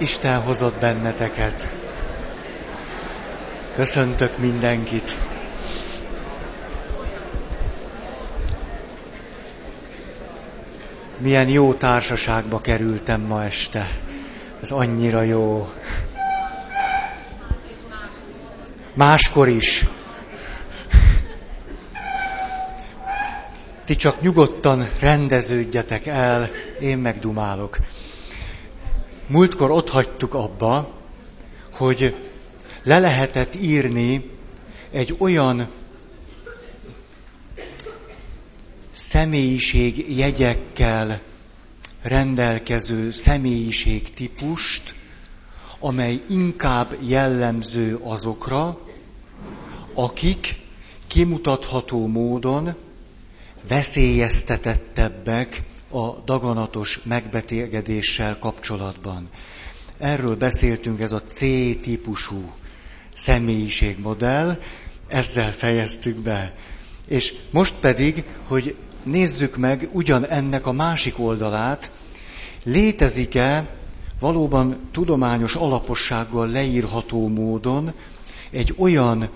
Isten hozott benneteket. Köszöntök mindenkit. Milyen jó társaságba kerültem ma este. Ez annyira jó. Máskor is. Ti csak nyugodtan rendeződjetek el, én megdumálok. Múltkor ott hagytuk abba, hogy le lehetett írni egy olyan személyiség jegyekkel rendelkező személyiség típust, amely inkább jellemző azokra, akik kimutatható módon veszélyeztetettebbek a daganatos megbetegedéssel kapcsolatban. Erről beszéltünk, ez a C-típusú személyiségmodell, ezzel fejeztük be. És most pedig, hogy nézzük meg ugyan ennek a másik oldalát, létezik-e valóban tudományos alapossággal leírható módon egy olyan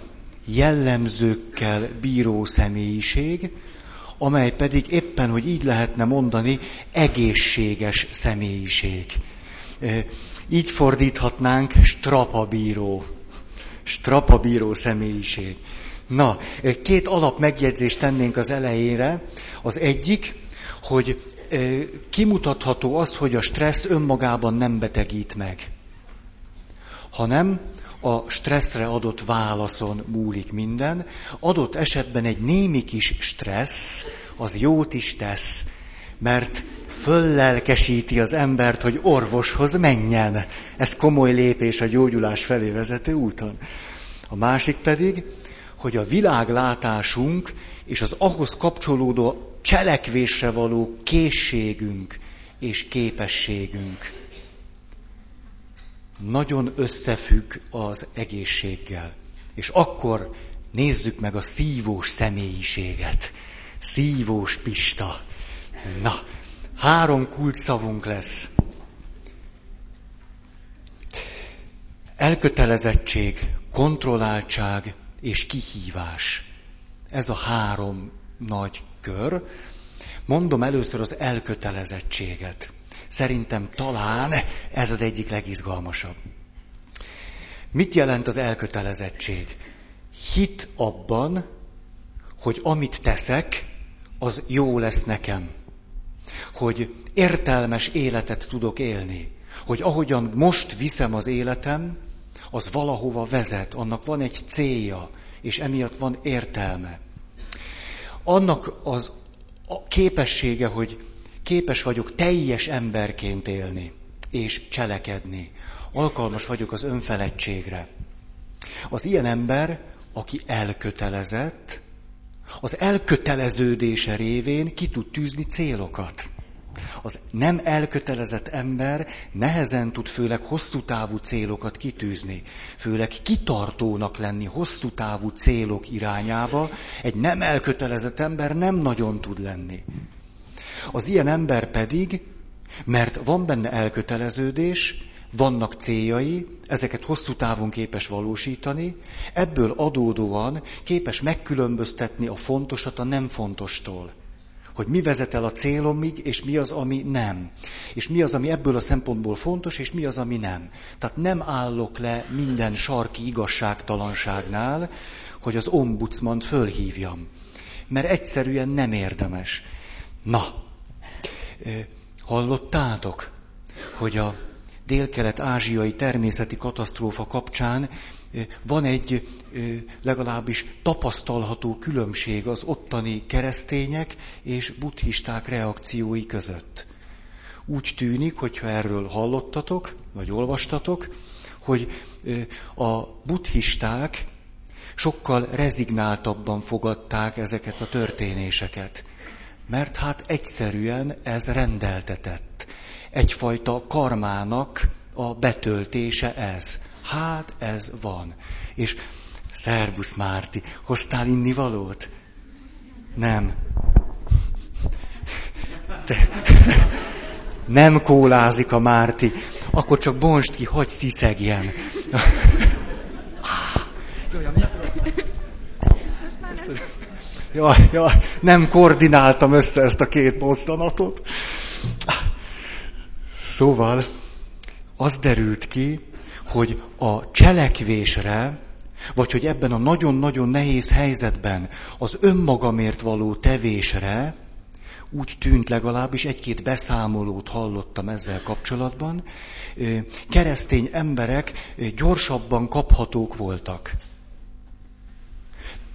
jellemzőkkel bíró személyiség, amely pedig éppen, hogy így lehetne mondani, egészséges személyiség. Így fordíthatnánk strapabíró. Strapabíró személyiség. Na, két alap megjegyzést tennénk az elejére. Az egyik, hogy kimutatható az, hogy a stressz önmagában nem betegít meg, hanem a stresszre adott válaszon múlik minden. Adott esetben egy némi kis stressz az jót is tesz, mert föllelkesíti az embert, hogy orvoshoz menjen. Ez komoly lépés a gyógyulás felé vezető úton. A másik pedig, hogy a világlátásunk és az ahhoz kapcsolódó cselekvésre való készségünk és képességünk nagyon összefügg az egészséggel. És akkor nézzük meg a szívós személyiséget. Szívós Pista. Na, három kulcsszavunk lesz. Elkötelezettség, kontrolláltság és kihívás. Ez a három nagy kör. Mondom először az elkötelezettséget. Szerintem talán ez az egyik legizgalmasabb. Mit jelent az elkötelezettség? Hit abban, hogy amit teszek, az jó lesz nekem. Hogy értelmes életet tudok élni. Hogy ahogyan most viszem az életem, az valahova vezet, annak van egy célja, és emiatt van értelme. Annak az a képessége, hogy képes vagyok teljes emberként élni és cselekedni. Alkalmas vagyok az önfeledtségre. Az ilyen ember, aki elkötelezett, az elköteleződése révén ki tud tűzni célokat. Az nem elkötelezett ember nehezen tud főleg hosszú távú célokat kitűzni, főleg kitartónak lenni hosszú távú célok irányába. Egy nem elkötelezett ember nem nagyon tud lenni. Az ilyen ember pedig, mert van benne elköteleződés, vannak céljai, ezeket hosszú távon képes valósítani, ebből adódóan képes megkülönböztetni a fontosat a nem fontostól. Hogy mi vezet el a célomig, és mi az, ami nem. És mi az, ami ebből a szempontból fontos, és mi az, ami nem. Tehát nem állok le minden sarki igazságtalanságnál, hogy az ombudsman fölhívjam. Mert egyszerűen nem érdemes. Na, Hallottátok, hogy a dél-kelet-ázsiai természeti katasztrófa kapcsán van egy legalábbis tapasztalható különbség az ottani keresztények és buddhisták reakciói között. Úgy tűnik, hogyha erről hallottatok, vagy olvastatok, hogy a buddhisták sokkal rezignáltabban fogadták ezeket a történéseket. Mert hát egyszerűen ez rendeltetett. Egyfajta karmának a betöltése ez. Hát ez van. És Szerbusz Márti, hoztál inni valót? Nem. De, nem kólázik a Márti. Akkor csak bonst ki, hagy sziszegjen. Jaj, jaj, nem koordináltam össze ezt a két mozdanatot. Szóval az derült ki, hogy a cselekvésre, vagy hogy ebben a nagyon-nagyon nehéz helyzetben az önmagamért való tevésre, úgy tűnt legalábbis, egy-két beszámolót hallottam ezzel kapcsolatban, keresztény emberek gyorsabban kaphatók voltak.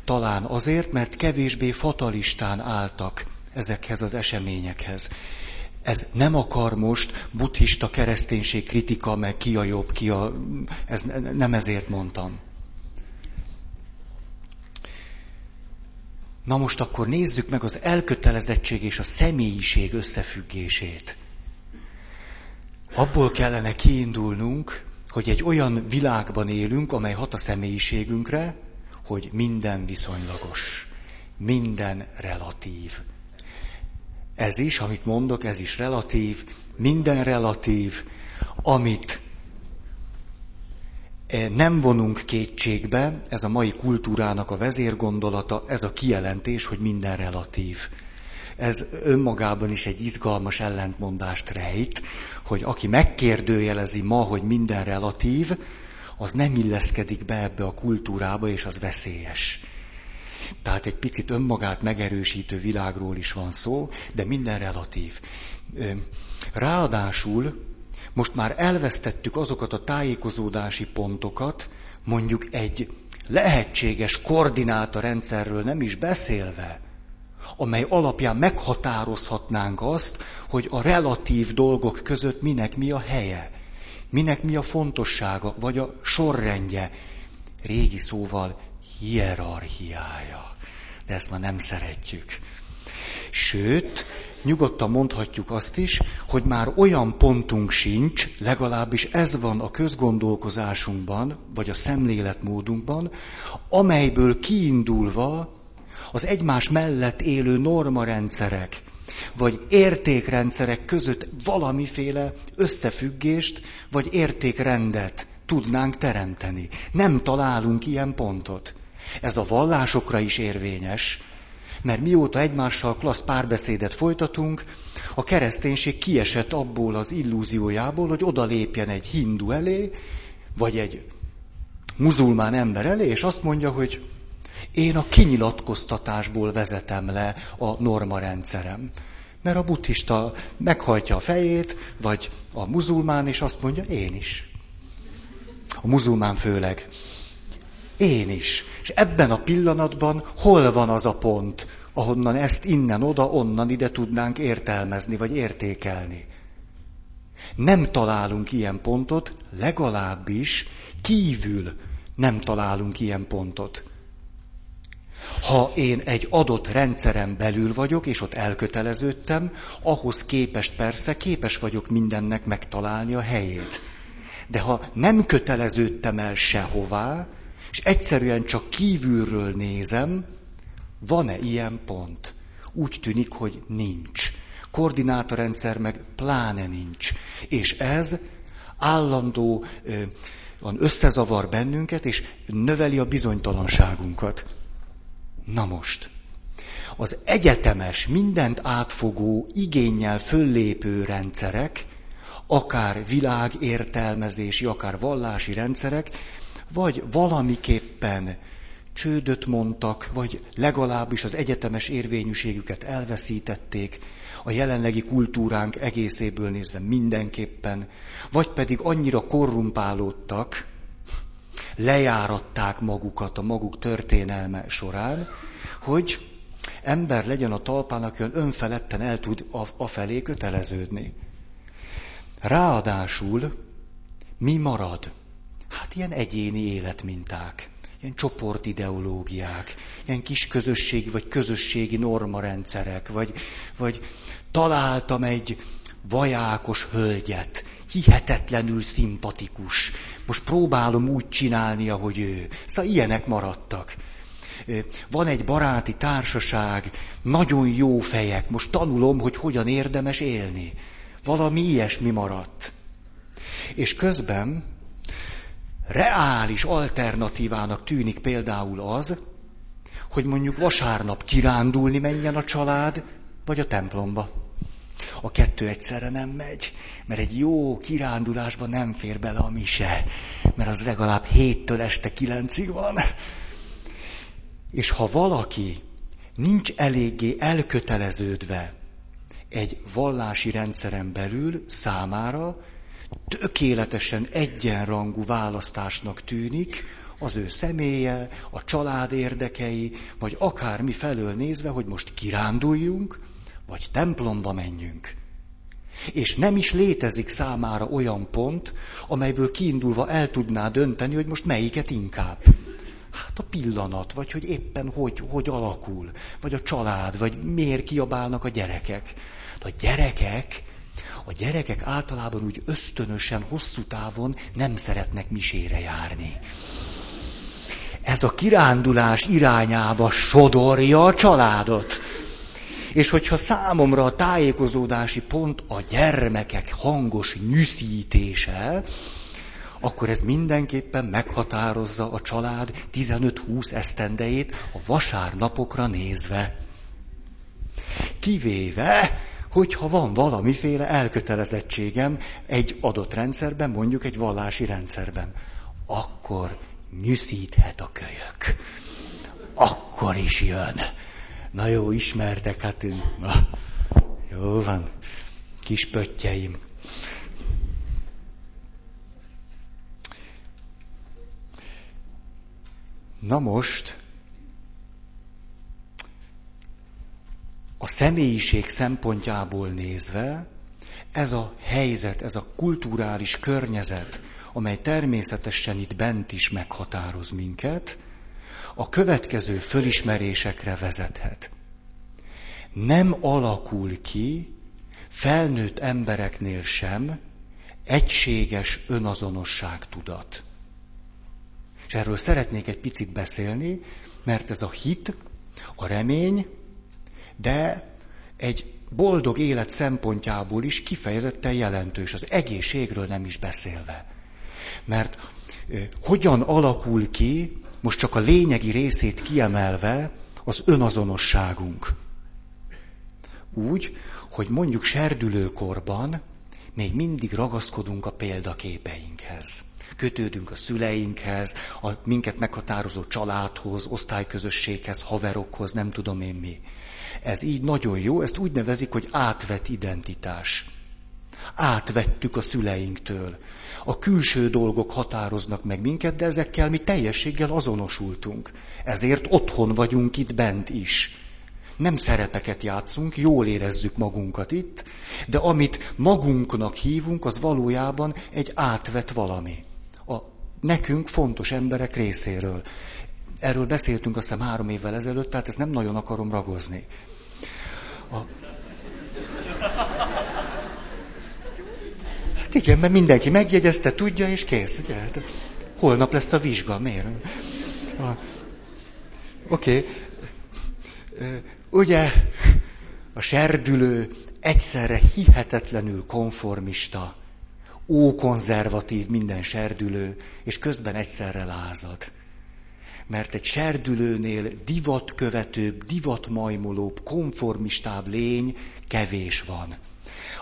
Talán azért, mert kevésbé fatalistán álltak ezekhez az eseményekhez. Ez nem akar most buddhista kereszténység kritika, meg ki a jobb, ki a... Ez nem ezért mondtam. Na most akkor nézzük meg az elkötelezettség és a személyiség összefüggését. Abból kellene kiindulnunk, hogy egy olyan világban élünk, amely hat a személyiségünkre, hogy minden viszonylagos, minden relatív. Ez is, amit mondok, ez is relatív, minden relatív, amit eh, nem vonunk kétségbe, ez a mai kultúrának a vezérgondolata, ez a kijelentés, hogy minden relatív. Ez önmagában is egy izgalmas ellentmondást rejt, hogy aki megkérdőjelezi ma, hogy minden relatív, az nem illeszkedik be ebbe a kultúrába, és az veszélyes. Tehát egy picit önmagát megerősítő világról is van szó, de minden relatív. Ráadásul most már elvesztettük azokat a tájékozódási pontokat, mondjuk egy lehetséges koordinátorrendszerről nem is beszélve, amely alapján meghatározhatnánk azt, hogy a relatív dolgok között minek mi a helye, minek mi a fontossága, vagy a sorrendje. Régi szóval hierarchiája. De ezt már nem szeretjük. Sőt, nyugodtan mondhatjuk azt is, hogy már olyan pontunk sincs, legalábbis ez van a közgondolkozásunkban, vagy a szemléletmódunkban, amelyből kiindulva az egymás mellett élő normarendszerek, vagy értékrendszerek között valamiféle összefüggést, vagy értékrendet tudnánk teremteni. Nem találunk ilyen pontot. Ez a vallásokra is érvényes, mert mióta egymással klassz párbeszédet folytatunk, a kereszténység kiesett abból az illúziójából, hogy oda lépjen egy hindu elé, vagy egy muzulmán ember elé, és azt mondja, hogy én a kinyilatkoztatásból vezetem le a normarendszerem. Mert a buddhista meghajtja a fejét, vagy a muzulmán, és azt mondja, én is. A muzulmán főleg. Én is. És ebben a pillanatban hol van az a pont, ahonnan ezt innen, oda, onnan, ide tudnánk értelmezni, vagy értékelni. Nem találunk ilyen pontot, legalábbis kívül nem találunk ilyen pontot. Ha én egy adott rendszeren belül vagyok, és ott elköteleződtem, ahhoz képest persze képes vagyok mindennek megtalálni a helyét. De ha nem köteleződtem el sehová, és egyszerűen csak kívülről nézem, van-e ilyen pont? Úgy tűnik, hogy nincs. Koordinátorrendszer meg pláne nincs. És ez állandó van összezavar bennünket, és növeli a bizonytalanságunkat. Na most, az egyetemes, mindent átfogó, igényel föllépő rendszerek, akár világértelmezési, akár vallási rendszerek, vagy valamiképpen csődöt mondtak, vagy legalábbis az egyetemes érvényűségüket elveszítették, a jelenlegi kultúránk egészéből nézve mindenképpen, vagy pedig annyira korrumpálódtak, lejáratták magukat a maguk történelme során, hogy ember legyen a talpán, aki önfeledten el tud afelé köteleződni. Ráadásul mi marad? Hát ilyen egyéni életminták, ilyen csoportideológiák, ilyen kis közösségi vagy közösségi normarendszerek, vagy, vagy találtam egy vajákos hölgyet, hihetetlenül szimpatikus. Most próbálom úgy csinálni, ahogy ő. Szóval ilyenek maradtak. Van egy baráti társaság, nagyon jó fejek, most tanulom, hogy hogyan érdemes élni. Valami ilyesmi maradt. És közben reális alternatívának tűnik például az, hogy mondjuk vasárnap kirándulni menjen a család, vagy a templomba. A kettő egyszerre nem megy, mert egy jó kirándulásban nem fér bele a mise, mert az legalább héttől este kilencig van. És ha valaki nincs eléggé elköteleződve egy vallási rendszeren belül számára, tökéletesen egyenrangú választásnak tűnik az ő személye, a család érdekei, vagy akármi felől nézve, hogy most kiránduljunk, vagy templomba menjünk. És nem is létezik számára olyan pont, amelyből kiindulva el tudná dönteni, hogy most melyiket inkább. Hát a pillanat, vagy hogy éppen hogy, hogy alakul, vagy a család, vagy miért kiabálnak a gyerekek. A gyerekek, a gyerekek általában úgy ösztönösen, hosszú távon nem szeretnek misére járni. Ez a kirándulás irányába sodorja a családot. És hogyha számomra a tájékozódási pont a gyermekek hangos nyűszítése, akkor ez mindenképpen meghatározza a család 15-20 esztendejét a vasárnapokra nézve. Kivéve, hogyha van valamiféle elkötelezettségem egy adott rendszerben, mondjuk egy vallási rendszerben, akkor nyűszíthet a kölyök. Akkor is jön. Na jó, ismertek, hát na, jó van, kis pöttyeim. Na most, a személyiség szempontjából nézve, ez a helyzet, ez a kulturális környezet, amely természetesen itt bent is meghatároz minket, a következő fölismerésekre vezethet. Nem alakul ki felnőtt embereknél sem egységes önazonosságtudat. És erről szeretnék egy picit beszélni, mert ez a hit, a remény, de egy boldog élet szempontjából is kifejezetten jelentős, az egészségről nem is beszélve. Mert hogyan alakul ki, most csak a lényegi részét kiemelve, az önazonosságunk. Úgy, hogy mondjuk serdülőkorban még mindig ragaszkodunk a példaképeinkhez. Kötődünk a szüleinkhez, a minket meghatározó családhoz, osztályközösséghez, haverokhoz, nem tudom én mi. Ez így nagyon jó, ezt úgy nevezik, hogy átvett identitás. Átvettük a szüleinktől. A külső dolgok határoznak meg minket, de ezekkel mi teljességgel azonosultunk. Ezért otthon vagyunk itt bent is. Nem szerepeket játszunk, jól érezzük magunkat itt, de amit magunknak hívunk, az valójában egy átvett valami. A nekünk fontos emberek részéről. Erről beszéltünk azt hiszem három évvel ezelőtt, tehát ezt nem nagyon akarom ragozni. A... Hát igen, mert mindenki megjegyezte, tudja, és kész. Ugye? Hát holnap lesz a vizsga, miért? Oké. Okay. Ugye a serdülő egyszerre hihetetlenül konformista, ókonzervatív minden serdülő, és közben egyszerre lázad. Mert egy serdülőnél divatkövetőbb, divatmajmolóbb, konformistább lény kevés van.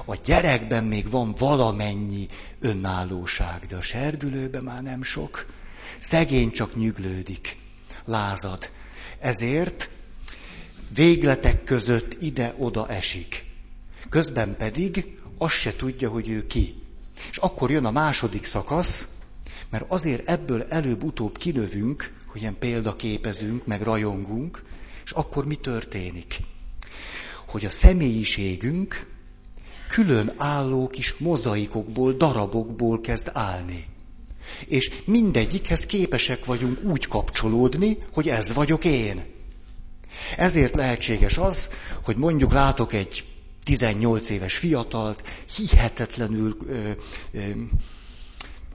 A gyerekben még van valamennyi önállóság, de a serdülőben már nem sok. Szegény csak nyüglődik, lázad. Ezért végletek között ide-oda esik. Közben pedig azt se tudja, hogy ő ki. És akkor jön a második szakasz, mert azért ebből előbb-utóbb kinövünk, hogy ilyen példaképezünk, meg rajongunk, és akkor mi történik? Hogy a személyiségünk külön álló kis mozaikokból, darabokból kezd állni. És mindegyikhez képesek vagyunk úgy kapcsolódni, hogy ez vagyok én. Ezért lehetséges az, hogy mondjuk látok egy 18 éves fiatalt, hihetetlenül, ö, ö,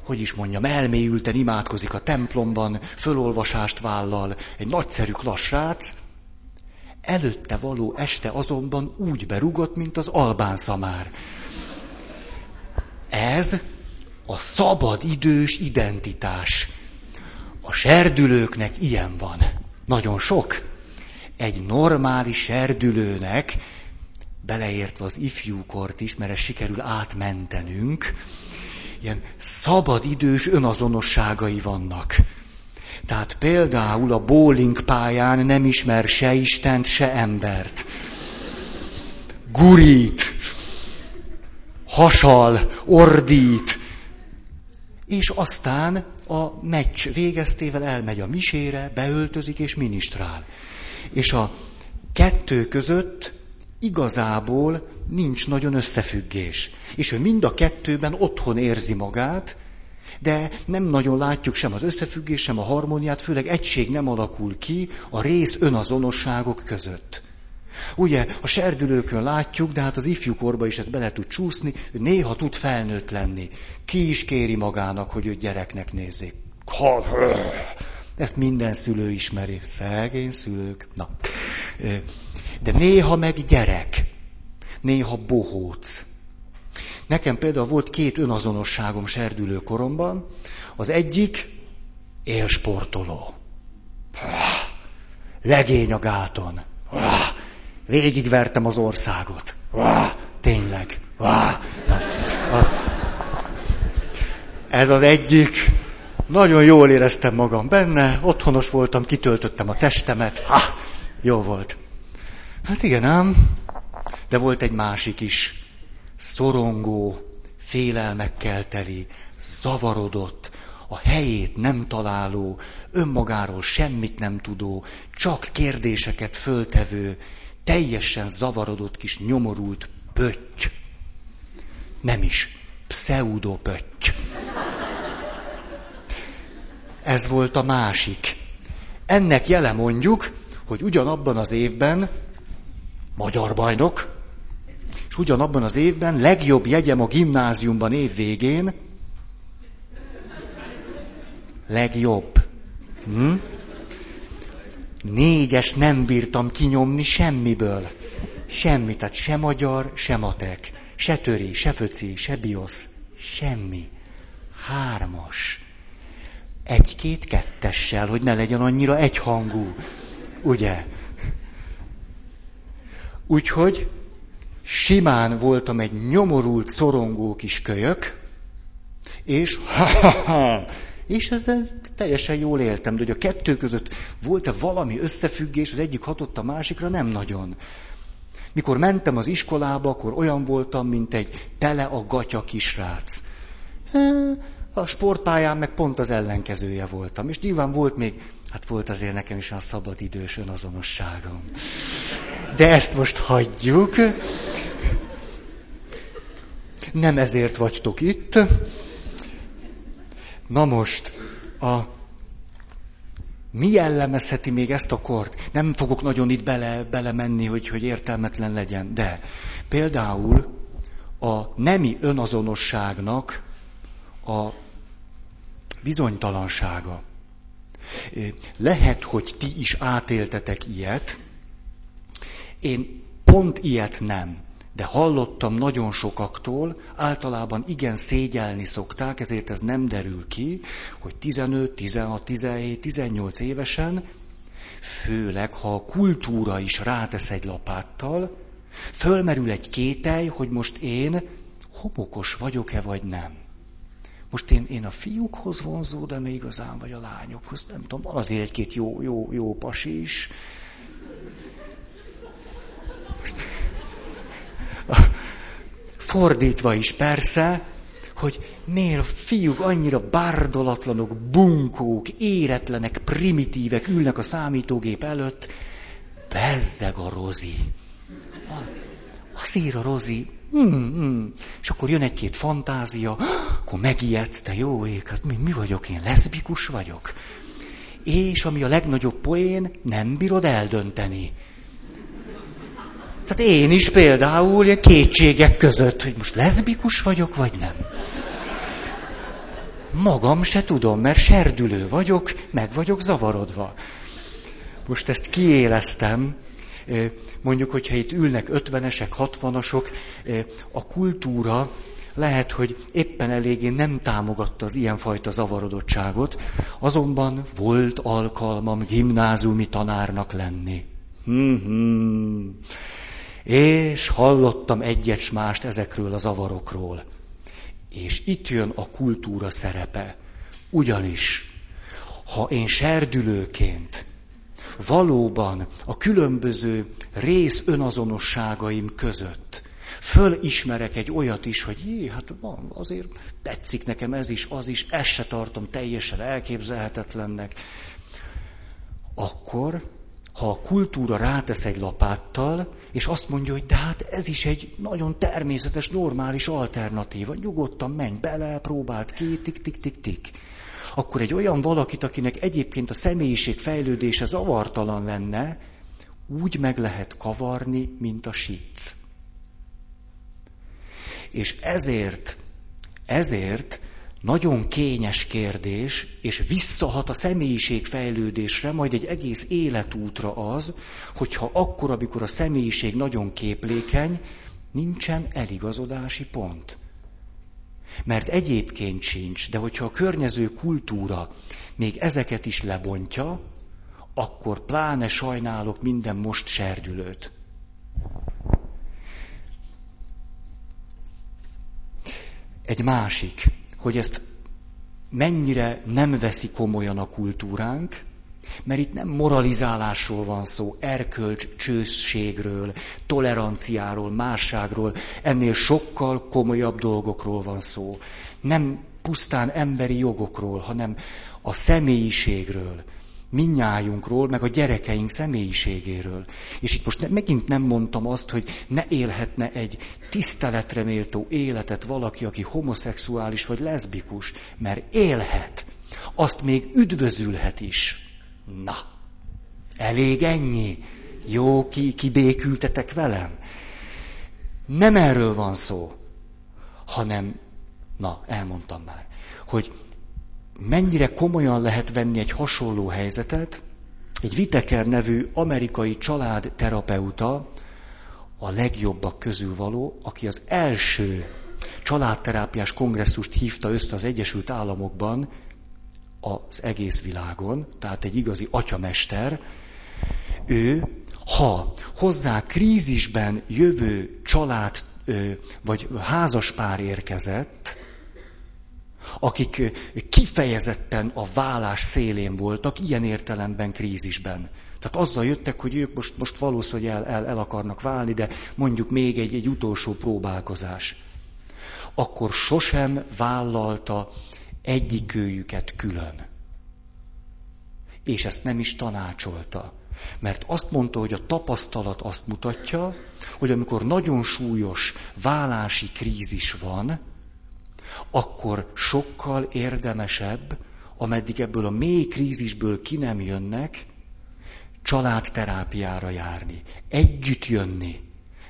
hogy is mondjam, elmélyülten imádkozik a templomban, fölolvasást vállal, egy nagyszerű klassrác, előtte való este azonban úgy berugott, mint az albán szamár. Ez a szabad idős identitás. A serdülőknek ilyen van. Nagyon sok. Egy normális serdülőnek, beleértve az ifjúkort is, mert ezt sikerül átmentenünk, ilyen szabad idős önazonosságai vannak. Tehát például a bowling pályán nem ismer se Istent, se embert. Gurít, hasal, ordít, és aztán a meccs végeztével elmegy a misére, beöltözik és minisztrál. És a kettő között igazából nincs nagyon összefüggés. És ő mind a kettőben otthon érzi magát, de nem nagyon látjuk sem az összefüggés, sem a harmóniát, főleg egység nem alakul ki a rész önazonosságok között. Ugye a serdülőkön látjuk, de hát az ifjúkorba is ez bele tud csúszni, ő néha tud felnőtt lenni. Ki is kéri magának, hogy őt gyereknek nézzék. Ezt minden szülő ismeri. Szegény szülők. Na. De néha meg gyerek. Néha bohóc. Nekem például volt két önazonosságom serdülő koromban. Az egyik élsportoló. Legény a gáton. Végigvertem az országot. Tényleg. Ez az egyik. Nagyon jól éreztem magam benne, otthonos voltam, kitöltöttem a testemet. Ha, jó volt. Hát igen ám, de volt egy másik is szorongó, félelmekkel teli, zavarodott, a helyét nem találó, önmagáról semmit nem tudó, csak kérdéseket föltevő, teljesen zavarodott kis nyomorult pötty. Nem is, pseudo pötty. Ez volt a másik. Ennek jele mondjuk, hogy ugyanabban az évben magyar bajnok, és ugyanabban az évben legjobb jegyem a gimnáziumban év végén, legjobb. Hm? Négyes nem bírtam kinyomni semmiből. Semmi, tehát se magyar, se matek, se töri, se föci, se biosz, semmi. Hármas. Egy-két kettessel, hogy ne legyen annyira egyhangú. Ugye? Úgyhogy simán voltam egy nyomorult, szorongó kis kölyök, és ha, ha, ha, és ezzel teljesen jól éltem, de hogy a kettő között volt-e valami összefüggés, az egyik hatott a másikra, nem nagyon. Mikor mentem az iskolába, akkor olyan voltam, mint egy tele a gatya kisrác. A sportpályán meg pont az ellenkezője voltam. És nyilván volt még, hát volt azért nekem is a szabadidős önazonosságom. De ezt most hagyjuk. Nem ezért vagytok itt. Na most, a, mi jellemezheti még ezt a kort? Nem fogok nagyon itt bele, bele menni, hogy, hogy értelmetlen legyen, de például a nemi önazonosságnak a bizonytalansága. Lehet, hogy ti is átéltetek ilyet, én pont ilyet nem de hallottam nagyon sokaktól, általában igen szégyelni szokták, ezért ez nem derül ki, hogy 15, 16, 17, 18 évesen, főleg ha a kultúra is rátesz egy lapáttal, fölmerül egy kételj, hogy most én homokos vagyok-e vagy nem. Most én, én a fiúkhoz vonzódom igazán, vagy a lányokhoz, nem tudom, van azért egy-két jó, jó, jó pasi is, Fordítva is persze, hogy miért a fiúk annyira bárdolatlanok, bunkók, éretlenek, primitívek ülnek a számítógép előtt. Bezzeg a Rozi. Azért a Rozi. Hmm, hmm. És akkor jön egy-két fantázia, akkor megijedsz, te jó ég, hát mi, mi vagyok én, leszbikus vagyok. És ami a legnagyobb poén, nem bírod eldönteni. Tehát én is például ilyen kétségek között, hogy most leszbikus vagyok, vagy nem. Magam se tudom, mert serdülő vagyok, meg vagyok zavarodva. Most ezt kiéleztem, mondjuk, hogyha itt ülnek ötvenesek, hatvanasok, a kultúra lehet, hogy éppen eléggé nem támogatta az ilyenfajta zavarodottságot, azonban volt alkalmam gimnáziumi tanárnak lenni. Hmm-hmm. És hallottam egyet mást ezekről a zavarokról. És itt jön a kultúra szerepe. Ugyanis, ha én serdülőként valóban a különböző rész önazonosságaim között. Fölismerek egy olyat is, hogy jé, hát van, azért tetszik nekem ez is, az is, ezt se tartom teljesen elképzelhetetlennek, akkor, ha a kultúra rátesz egy lapáttal, és azt mondja, hogy de hát ez is egy nagyon természetes, normális alternatíva, nyugodtan menj bele, próbáld ki, tik-tik-tik-tik akkor egy olyan valakit, akinek egyébként a személyiség fejlődése zavartalan lenne, úgy meg lehet kavarni, mint a sic. És ezért, ezért nagyon kényes kérdés, és visszahat a személyiség fejlődésre, majd egy egész életútra az, hogyha akkor, amikor a személyiség nagyon képlékeny, nincsen eligazodási pont. Mert egyébként sincs, de hogyha a környező kultúra még ezeket is lebontja, akkor pláne sajnálok minden most serdülőt. Egy másik, hogy ezt mennyire nem veszi komolyan a kultúránk, mert itt nem moralizálásról van szó, erkölcs csősségről, toleranciáról, másságról, ennél sokkal komolyabb dolgokról van szó. Nem pusztán emberi jogokról, hanem a személyiségről, minnyájunkról, meg a gyerekeink személyiségéről. És itt most megint nem mondtam azt, hogy ne élhetne egy tiszteletre méltó életet valaki, aki homoszexuális vagy leszbikus, mert élhet. Azt még üdvözülhet is. Na, elég ennyi? Jó, ki, kibékültetek velem? Nem erről van szó, hanem, na, elmondtam már, hogy mennyire komolyan lehet venni egy hasonló helyzetet, egy Viteker nevű amerikai családterapeuta, a legjobbak közül való, aki az első családterápiás kongresszust hívta össze az Egyesült Államokban az egész világon, tehát egy igazi atyamester, ő, ha hozzá krízisben jövő család vagy házaspár érkezett, akik kifejezetten a vállás szélén voltak, ilyen értelemben krízisben. Tehát azzal jöttek, hogy ők most, most valószínűleg el, el, el akarnak válni, de mondjuk még egy, egy utolsó próbálkozás. Akkor sosem vállalta egyikőjüket külön. És ezt nem is tanácsolta. Mert azt mondta, hogy a tapasztalat azt mutatja, hogy amikor nagyon súlyos vállási krízis van, akkor sokkal érdemesebb, ameddig ebből a mély krízisből ki nem jönnek, családterápiára járni, együtt jönni,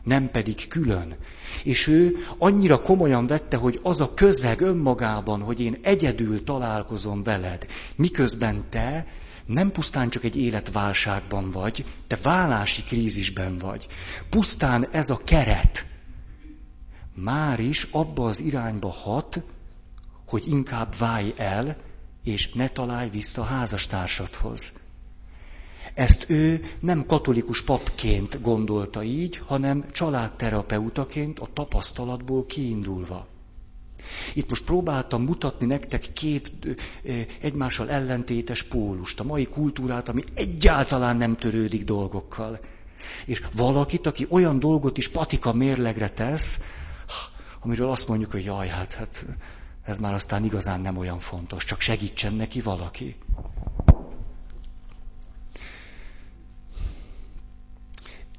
nem pedig külön. És ő annyira komolyan vette, hogy az a közeg önmagában, hogy én egyedül találkozom veled, miközben te nem pusztán csak egy életválságban vagy, te vállási krízisben vagy. Pusztán ez a keret már is abba az irányba hat, hogy inkább válj el, és ne találj vissza házastársadhoz. Ezt ő nem katolikus papként gondolta így, hanem családterapeutaként a tapasztalatból kiindulva. Itt most próbáltam mutatni nektek két egymással ellentétes pólust, a mai kultúrát, ami egyáltalán nem törődik dolgokkal. És valakit, aki olyan dolgot is patika mérlegre tesz, amiről azt mondjuk, hogy jaj, hát, hát ez már aztán igazán nem olyan fontos, csak segítsen neki valaki.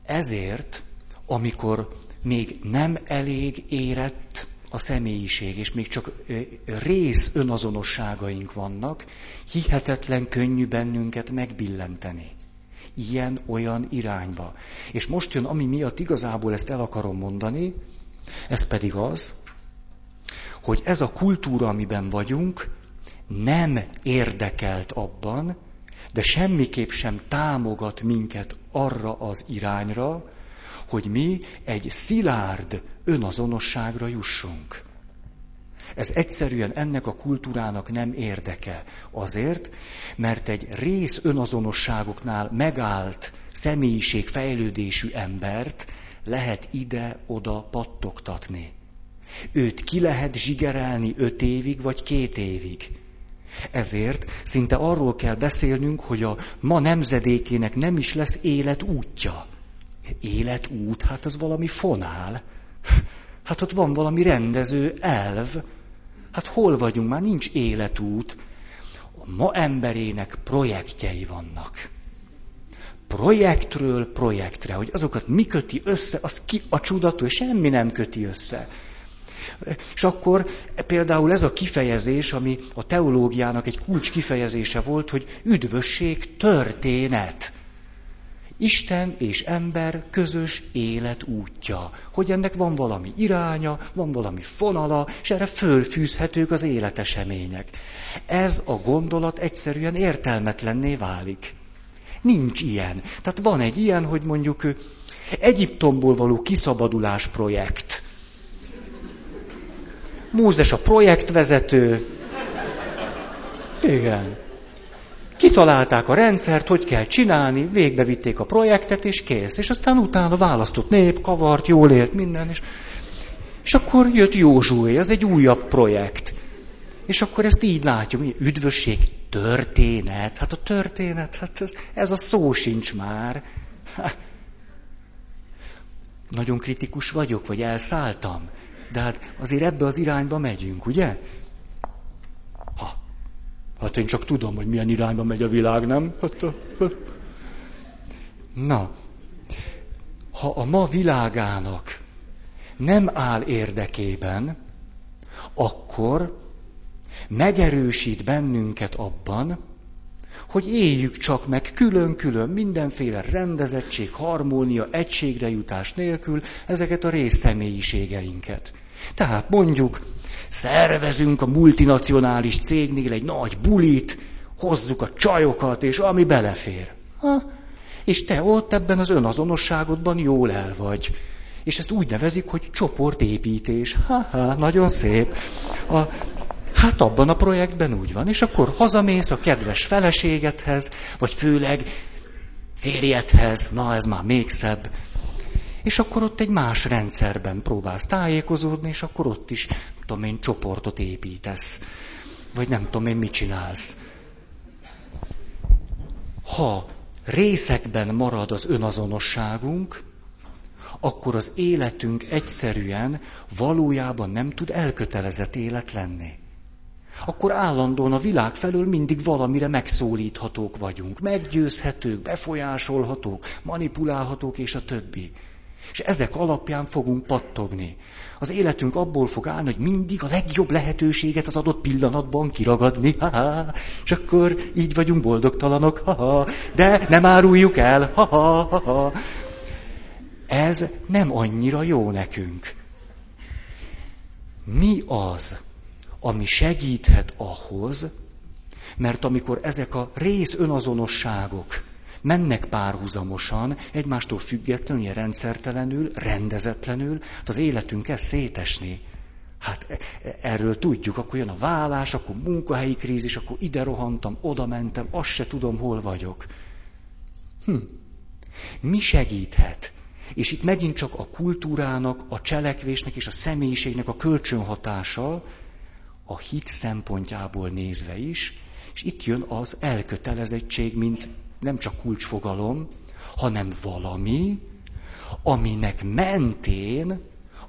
Ezért, amikor még nem elég érett a személyiség, és még csak rész önazonosságaink vannak, hihetetlen könnyű bennünket megbillenteni. Ilyen, olyan irányba. És most jön, ami miatt igazából ezt el akarom mondani, ez pedig az, hogy ez a kultúra, amiben vagyunk, nem érdekelt abban, de semmiképp sem támogat minket arra az irányra, hogy mi egy szilárd önazonosságra jussunk. Ez egyszerűen ennek a kultúrának nem érdeke. Azért, mert egy rész önazonosságoknál megállt személyiség fejlődésű embert lehet ide-oda pattogtatni. Őt ki lehet zsigerelni öt évig vagy két évig. Ezért szinte arról kell beszélnünk, hogy a ma nemzedékének nem is lesz életútja. Életút, hát az valami fonál. Hát ott van valami rendező elv. Hát hol vagyunk? Már nincs életút. A ma emberének projektjei vannak. Projektről projektre, hogy azokat mi köti össze, az ki a csudatú, semmi nem köti össze. És akkor például ez a kifejezés, ami a teológiának egy kulcs kifejezése volt, hogy üdvösség történet. Isten és ember közös élet útja. Hogy ennek van valami iránya, van valami fonala, és erre fölfűzhetők az életesemények. Ez a gondolat egyszerűen értelmetlenné válik. Nincs ilyen. Tehát van egy ilyen, hogy mondjuk Egyiptomból való kiszabadulás projekt. Mózes a projektvezető. Igen. Kitalálták a rendszert, hogy kell csinálni, végbevitték a projektet, és kész. És aztán utána választott nép, kavart, jól élt, minden, és, és akkor jött Józsué, ez egy újabb projekt. És akkor ezt így látjuk, üdvösség, történet. Hát a történet, hát ez, ez a szó sincs már. Nagyon kritikus vagyok, vagy elszálltam. De hát azért ebbe az irányba megyünk, ugye? Ha. Hát én csak tudom, hogy milyen irányba megy a világ, nem? Hát, hát. Na, ha a ma világának nem áll érdekében, akkor megerősít bennünket abban, hogy éljük csak meg külön-külön mindenféle rendezettség, harmónia, egységre jutás nélkül ezeket a részszemélyiségeinket. Tehát mondjuk, szervezünk a multinacionális cégnél egy nagy bulit, hozzuk a csajokat, és ami belefér. Ha? És te ott ebben az önazonosságodban jól el vagy. És ezt úgy nevezik, hogy csoportépítés. Ha-ha, nagyon szép. A, hát abban a projektben úgy van. És akkor hazamész a kedves feleségedhez, vagy főleg férjedhez, na ez már még szebb, és akkor ott egy más rendszerben próbálsz tájékozódni, és akkor ott is, tudom én, csoportot építesz. Vagy nem tudom én, mit csinálsz. Ha részekben marad az önazonosságunk, akkor az életünk egyszerűen valójában nem tud elkötelezett élet lenni. Akkor állandóan a világ felől mindig valamire megszólíthatók vagyunk, meggyőzhetők, befolyásolhatók, manipulálhatók és a többi. És ezek alapján fogunk pattogni. Az életünk abból fog állni, hogy mindig a legjobb lehetőséget az adott pillanatban kiragadni. Ha-ha, és akkor így vagyunk boldogtalanok. Ha-ha, de nem áruljuk el. Ha-ha, ha-ha. Ez nem annyira jó nekünk. Mi az, ami segíthet ahhoz, mert amikor ezek a rész önazonosságok mennek párhuzamosan, egymástól függetlenül, ilyen rendszertelenül, rendezetlenül, hát az életünk kezd szétesni. Hát e, e, erről tudjuk, akkor jön a vállás, akkor munkahelyi krízis, akkor ide rohantam, oda mentem, azt se tudom, hol vagyok. Hm. Mi segíthet? És itt megint csak a kultúrának, a cselekvésnek és a személyiségnek a kölcsönhatása, a hit szempontjából nézve is, és itt jön az elkötelezettség, mint nem csak kulcsfogalom, hanem valami, aminek mentén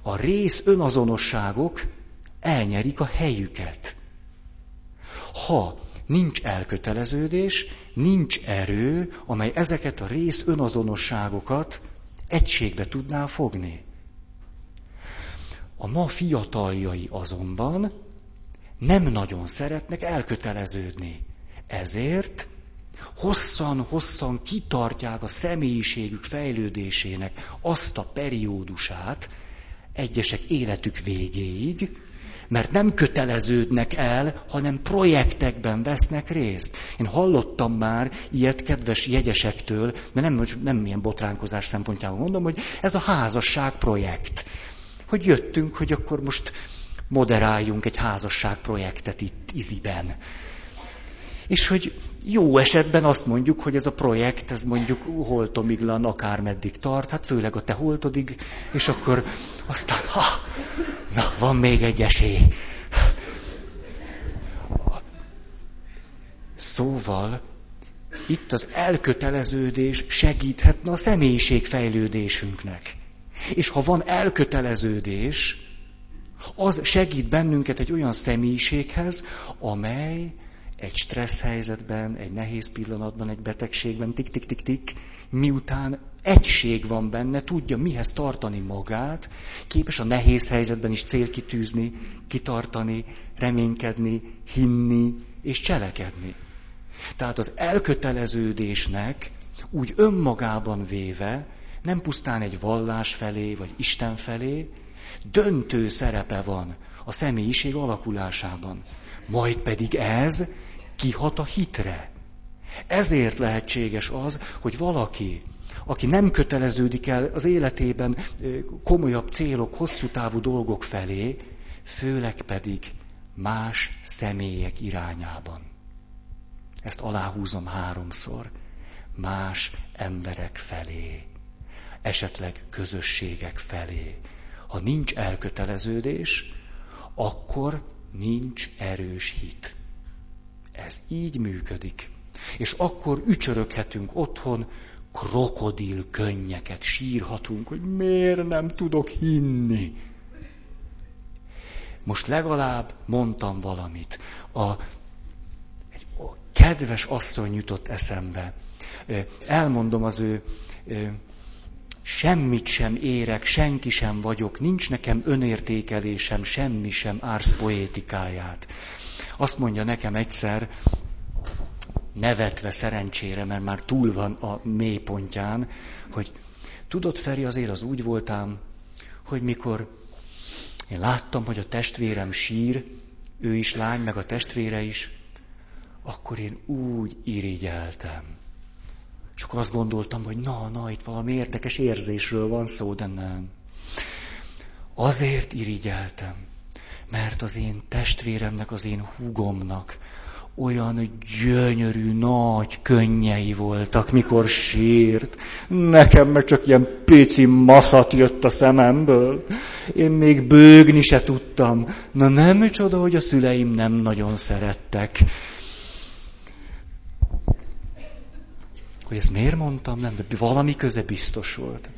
a rész önazonosságok elnyerik a helyüket. Ha nincs elköteleződés, nincs erő, amely ezeket a rész önazonosságokat egységbe tudná fogni. A ma fiataljai azonban nem nagyon szeretnek elköteleződni. Ezért hosszan-hosszan kitartják a személyiségük fejlődésének azt a periódusát, egyesek életük végéig, mert nem köteleződnek el, hanem projektekben vesznek részt. Én hallottam már ilyet kedves jegyesektől, de nem, nem ilyen botránkozás szempontjából mondom, hogy ez a házasság projekt. Hogy jöttünk, hogy akkor most moderáljunk egy házasságprojektet itt Iziben. És hogy jó esetben azt mondjuk, hogy ez a projekt, ez mondjuk holtomiglan akármeddig tart, hát főleg a te holtodig, és akkor aztán, ha, na, van még egy esély. Szóval itt az elköteleződés segíthetne a személyiségfejlődésünknek. És ha van elköteleződés, az segít bennünket egy olyan személyiséghez, amely egy stressz helyzetben, egy nehéz pillanatban, egy betegségben, tik-tik-tik-tik, miután egység van benne, tudja mihez tartani magát, képes a nehéz helyzetben is célkitűzni, kitartani, reménykedni, hinni és cselekedni. Tehát az elköteleződésnek úgy önmagában véve, nem pusztán egy vallás felé, vagy Isten felé, döntő szerepe van a személyiség alakulásában. Majd pedig ez kihat a hitre. Ezért lehetséges az, hogy valaki, aki nem köteleződik el az életében komolyabb célok, hosszú távú dolgok felé, főleg pedig más személyek irányában. Ezt aláhúzom háromszor. Más emberek felé, esetleg közösségek felé. Ha nincs elköteleződés, akkor nincs erős hit. Ez így működik. És akkor ücsöröghetünk otthon, krokodil könnyeket sírhatunk, hogy miért nem tudok hinni. Most legalább mondtam valamit. A, egy kedves asszony jutott eszembe. Elmondom az ő semmit sem érek, senki sem vagyok, nincs nekem önértékelésem, semmi sem ársz poétikáját. Azt mondja nekem egyszer, nevetve szerencsére, mert már túl van a mélypontján, hogy tudod, Feri, azért az úgy voltám, hogy mikor én láttam, hogy a testvérem sír, ő is lány, meg a testvére is, akkor én úgy irigyeltem. És akkor azt gondoltam, hogy na, na, itt valami érdekes érzésről van szó, de nem. Azért irigyeltem, mert az én testvéremnek, az én húgomnak olyan gyönyörű, nagy könnyei voltak, mikor sírt. Nekem meg csak ilyen pici maszat jött a szememből. Én még bőgni se tudtam. Na nem csoda, hogy a szüleim nem nagyon szerettek. Hogy ezt miért mondtam, nem, de valami köze biztos volt.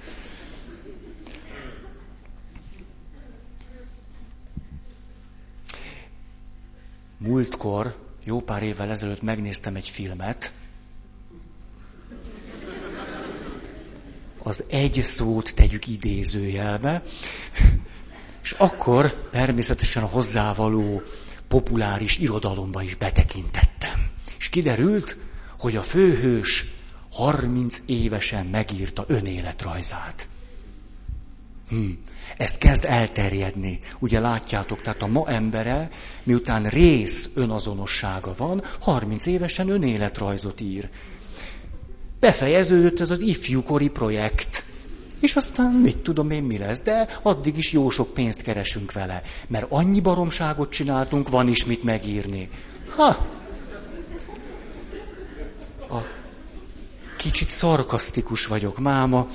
Múltkor, jó pár évvel ezelőtt megnéztem egy filmet, az egy szót tegyük idézőjelbe, és akkor természetesen a hozzávaló populáris irodalomba is betekintettem. És kiderült, hogy a főhős 30 évesen megírta önéletrajzát. Hm. Ez kezd elterjedni. Ugye látjátok, tehát a ma embere, miután rész önazonossága van, 30 évesen önéletrajzot ír. Befejeződött ez az ifjúkori projekt. És aztán mit tudom én mi lesz, de addig is jó sok pénzt keresünk vele. Mert annyi baromságot csináltunk, van is mit megírni. Ha! A kicsit szarkasztikus vagyok máma.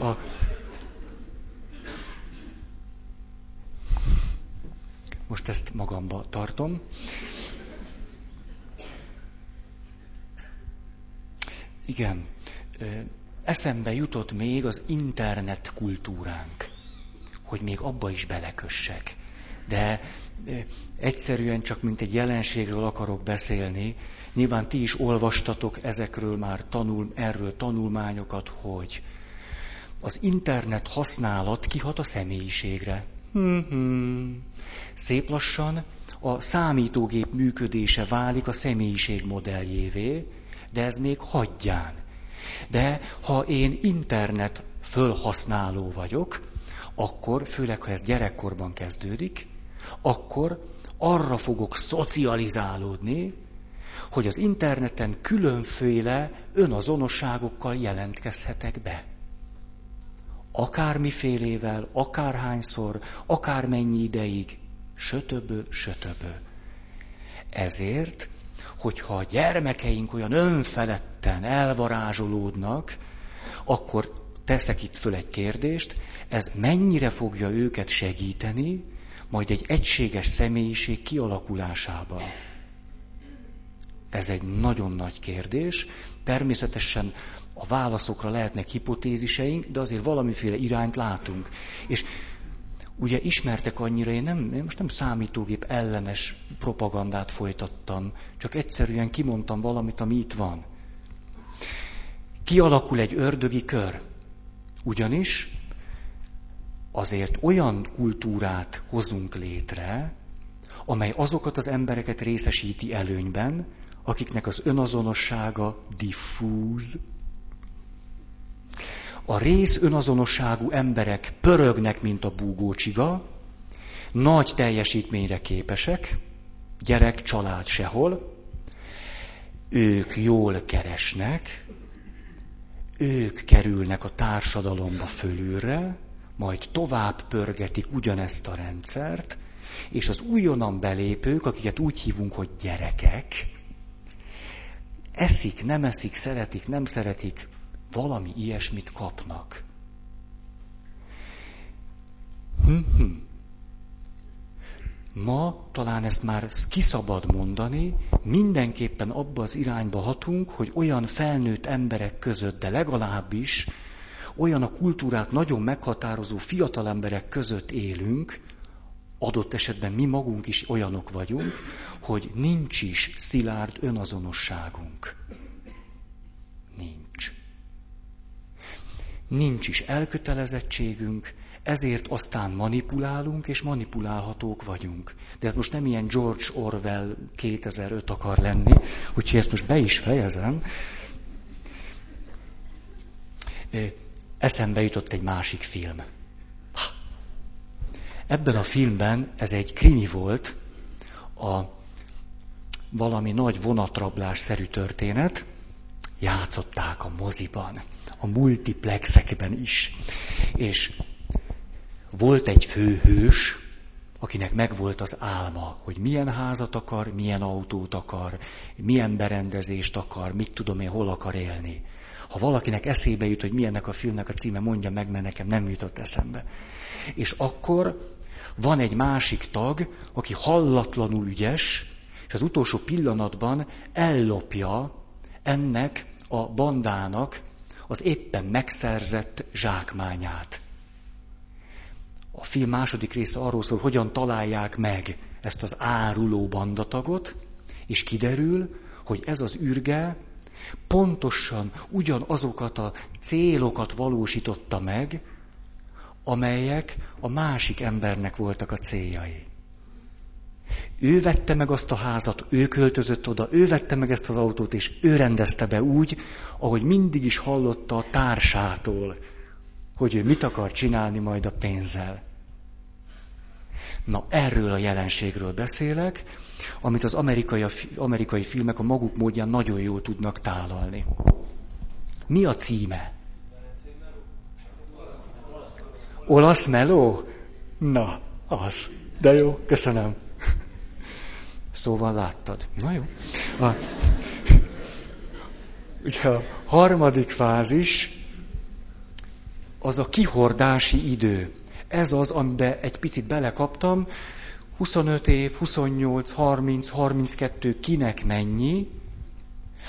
A... Most ezt magamba tartom. Igen, eszembe jutott még az internet kultúránk, hogy még abba is belekössek. De egyszerűen csak mint egy jelenségről akarok beszélni. Nyilván ti is olvastatok ezekről már tanul, erről tanulmányokat, hogy az internet használat kihat a személyiségre. Hmm-hmm. Szép lassan a számítógép működése válik a személyiség modelljévé, de ez még hagyján. De ha én internet fölhasználó vagyok, akkor, főleg ha ez gyerekkorban kezdődik, akkor arra fogok szocializálódni, hogy az interneten különféle önazonosságokkal jelentkezhetek be akármifélével, akárhányszor, akármennyi ideig, sötöbö, sötöbö. Ezért, hogyha a gyermekeink olyan önfeledten elvarázsolódnak, akkor teszek itt föl egy kérdést, ez mennyire fogja őket segíteni, majd egy egységes személyiség kialakulásában. Ez egy nagyon nagy kérdés. Természetesen a válaszokra lehetnek hipotéziseink, de azért valamiféle irányt látunk. És ugye ismertek annyira, én, nem, én most nem számítógép ellenes propagandát folytattam, csak egyszerűen kimondtam valamit, ami itt van. Kialakul egy ördögi kör. Ugyanis azért olyan kultúrát hozunk létre, amely azokat az embereket részesíti előnyben, akiknek az önazonossága diffúz. A rész önazonosságú emberek pörögnek, mint a búgócsiga, nagy teljesítményre képesek, gyerek, család sehol, ők jól keresnek, ők kerülnek a társadalomba fölülre, majd tovább pörgetik ugyanezt a rendszert, és az újonnan belépők, akiket úgy hívunk, hogy gyerekek, eszik, nem eszik, szeretik, nem szeretik, valami ilyesmit kapnak. Hm-hm. Ma talán ezt már kiszabad mondani, mindenképpen abba az irányba hatunk, hogy olyan felnőtt emberek között, de legalábbis olyan a kultúrát nagyon meghatározó fiatal emberek között élünk, adott esetben mi magunk is olyanok vagyunk, hogy nincs is szilárd önazonosságunk. Nincs. Nincs is elkötelezettségünk, ezért aztán manipulálunk, és manipulálhatók vagyunk. De ez most nem ilyen George Orwell 2005 akar lenni, úgyhogy ezt most be is fejezem. Eszembe jutott egy másik film. Ebben a filmben ez egy krimi volt, a valami nagy vonatrablás-szerű történet, játszották a moziban, a multiplexekben is. És volt egy főhős, akinek megvolt az álma, hogy milyen házat akar, milyen autót akar, milyen berendezést akar, mit tudom én, hol akar élni. Ha valakinek eszébe jut, hogy milyennek a filmnek a címe, mondja meg, mert nekem nem jutott eszembe. És akkor van egy másik tag, aki hallatlanul ügyes, és az utolsó pillanatban ellopja ennek a bandának az éppen megszerzett zsákmányát. A film második része arról szól, hogyan találják meg ezt az áruló bandatagot, és kiderül, hogy ez az űrge pontosan ugyanazokat a célokat valósította meg, amelyek a másik embernek voltak a céljai. Ő vette meg azt a házat, ő költözött oda, ő vette meg ezt az autót, és ő rendezte be úgy, ahogy mindig is hallotta a társától, hogy ő mit akar csinálni majd a pénzzel. Na, erről a jelenségről beszélek, amit az amerikai, amerikai filmek a maguk módján nagyon jól tudnak tálalni. Mi a címe? Olasz meló? Na, az. De jó, köszönöm. Szóval láttad. Na jó. A, ugye a harmadik fázis az a kihordási idő. Ez az, amiben egy picit belekaptam. 25 év, 28, 30, 32, kinek mennyi,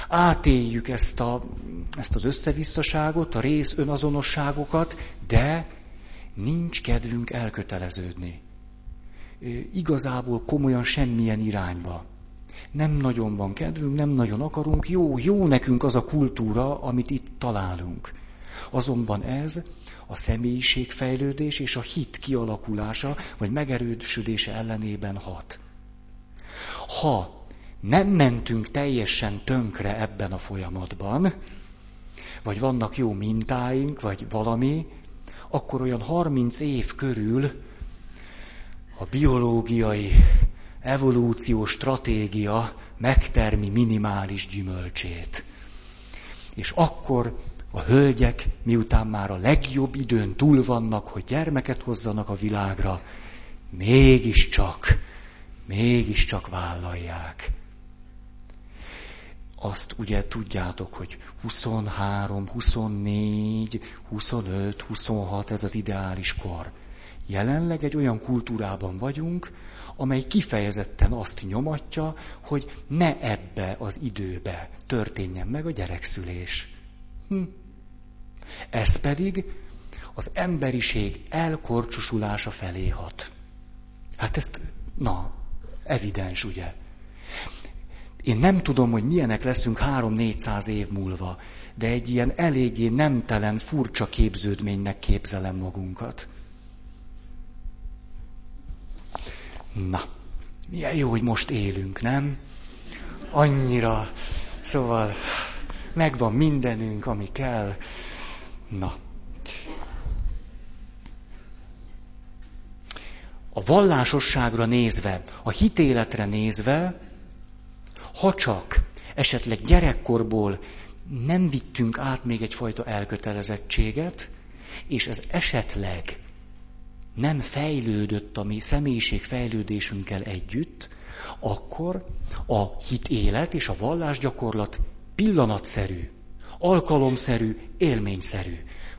átéljük ezt, a, ezt az összevisszaságot, a rész önazonosságokat, de nincs kedvünk elköteleződni. Igazából komolyan semmilyen irányba. Nem nagyon van kedvünk, nem nagyon akarunk, jó, jó nekünk az a kultúra, amit itt találunk. Azonban ez a személyiségfejlődés és a hit kialakulása vagy megerősödése ellenében hat. Ha nem mentünk teljesen tönkre ebben a folyamatban, vagy vannak jó mintáink, vagy valami, akkor olyan 30 év körül a biológiai evolúció stratégia megtermi minimális gyümölcsét. És akkor a hölgyek, miután már a legjobb időn túl vannak, hogy gyermeket hozzanak a világra, mégiscsak, mégiscsak vállalják. Azt ugye tudjátok, hogy 23, 24, 25, 26 ez az ideális kor. Jelenleg egy olyan kultúrában vagyunk, amely kifejezetten azt nyomatja, hogy ne ebbe az időbe történjen meg a gyerekszülés. Hm. Ez pedig az emberiség elkorcsosulása felé hat. Hát ezt, na, evidens, ugye? Én nem tudom, hogy milyenek leszünk három-négyszáz év múlva, de egy ilyen eléggé nemtelen, furcsa képződménynek képzelem magunkat. Na, milyen jó, hogy most élünk, nem? Annyira, szóval megvan mindenünk, ami kell. Na. A vallásosságra nézve, a hitéletre nézve, ha csak esetleg gyerekkorból nem vittünk át még egyfajta elkötelezettséget, és ez esetleg nem fejlődött a mi személyiség fejlődésünkkel együtt, akkor a hitélet és a vallásgyakorlat pillanatszerű, alkalomszerű, élményszerű.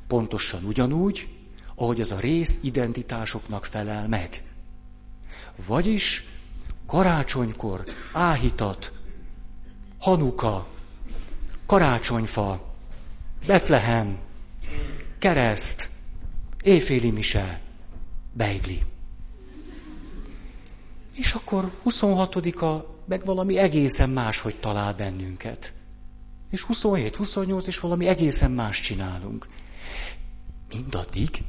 Pontosan ugyanúgy, ahogy az a rész identitásoknak felel meg. Vagyis karácsonykor áhítat, Hanuka, karácsonyfa, Betlehem, kereszt, éjféli mise, beigli. És akkor 26-a meg valami egészen máshogy talál bennünket. És 27, 28, és valami egészen más csinálunk. Mindaddig,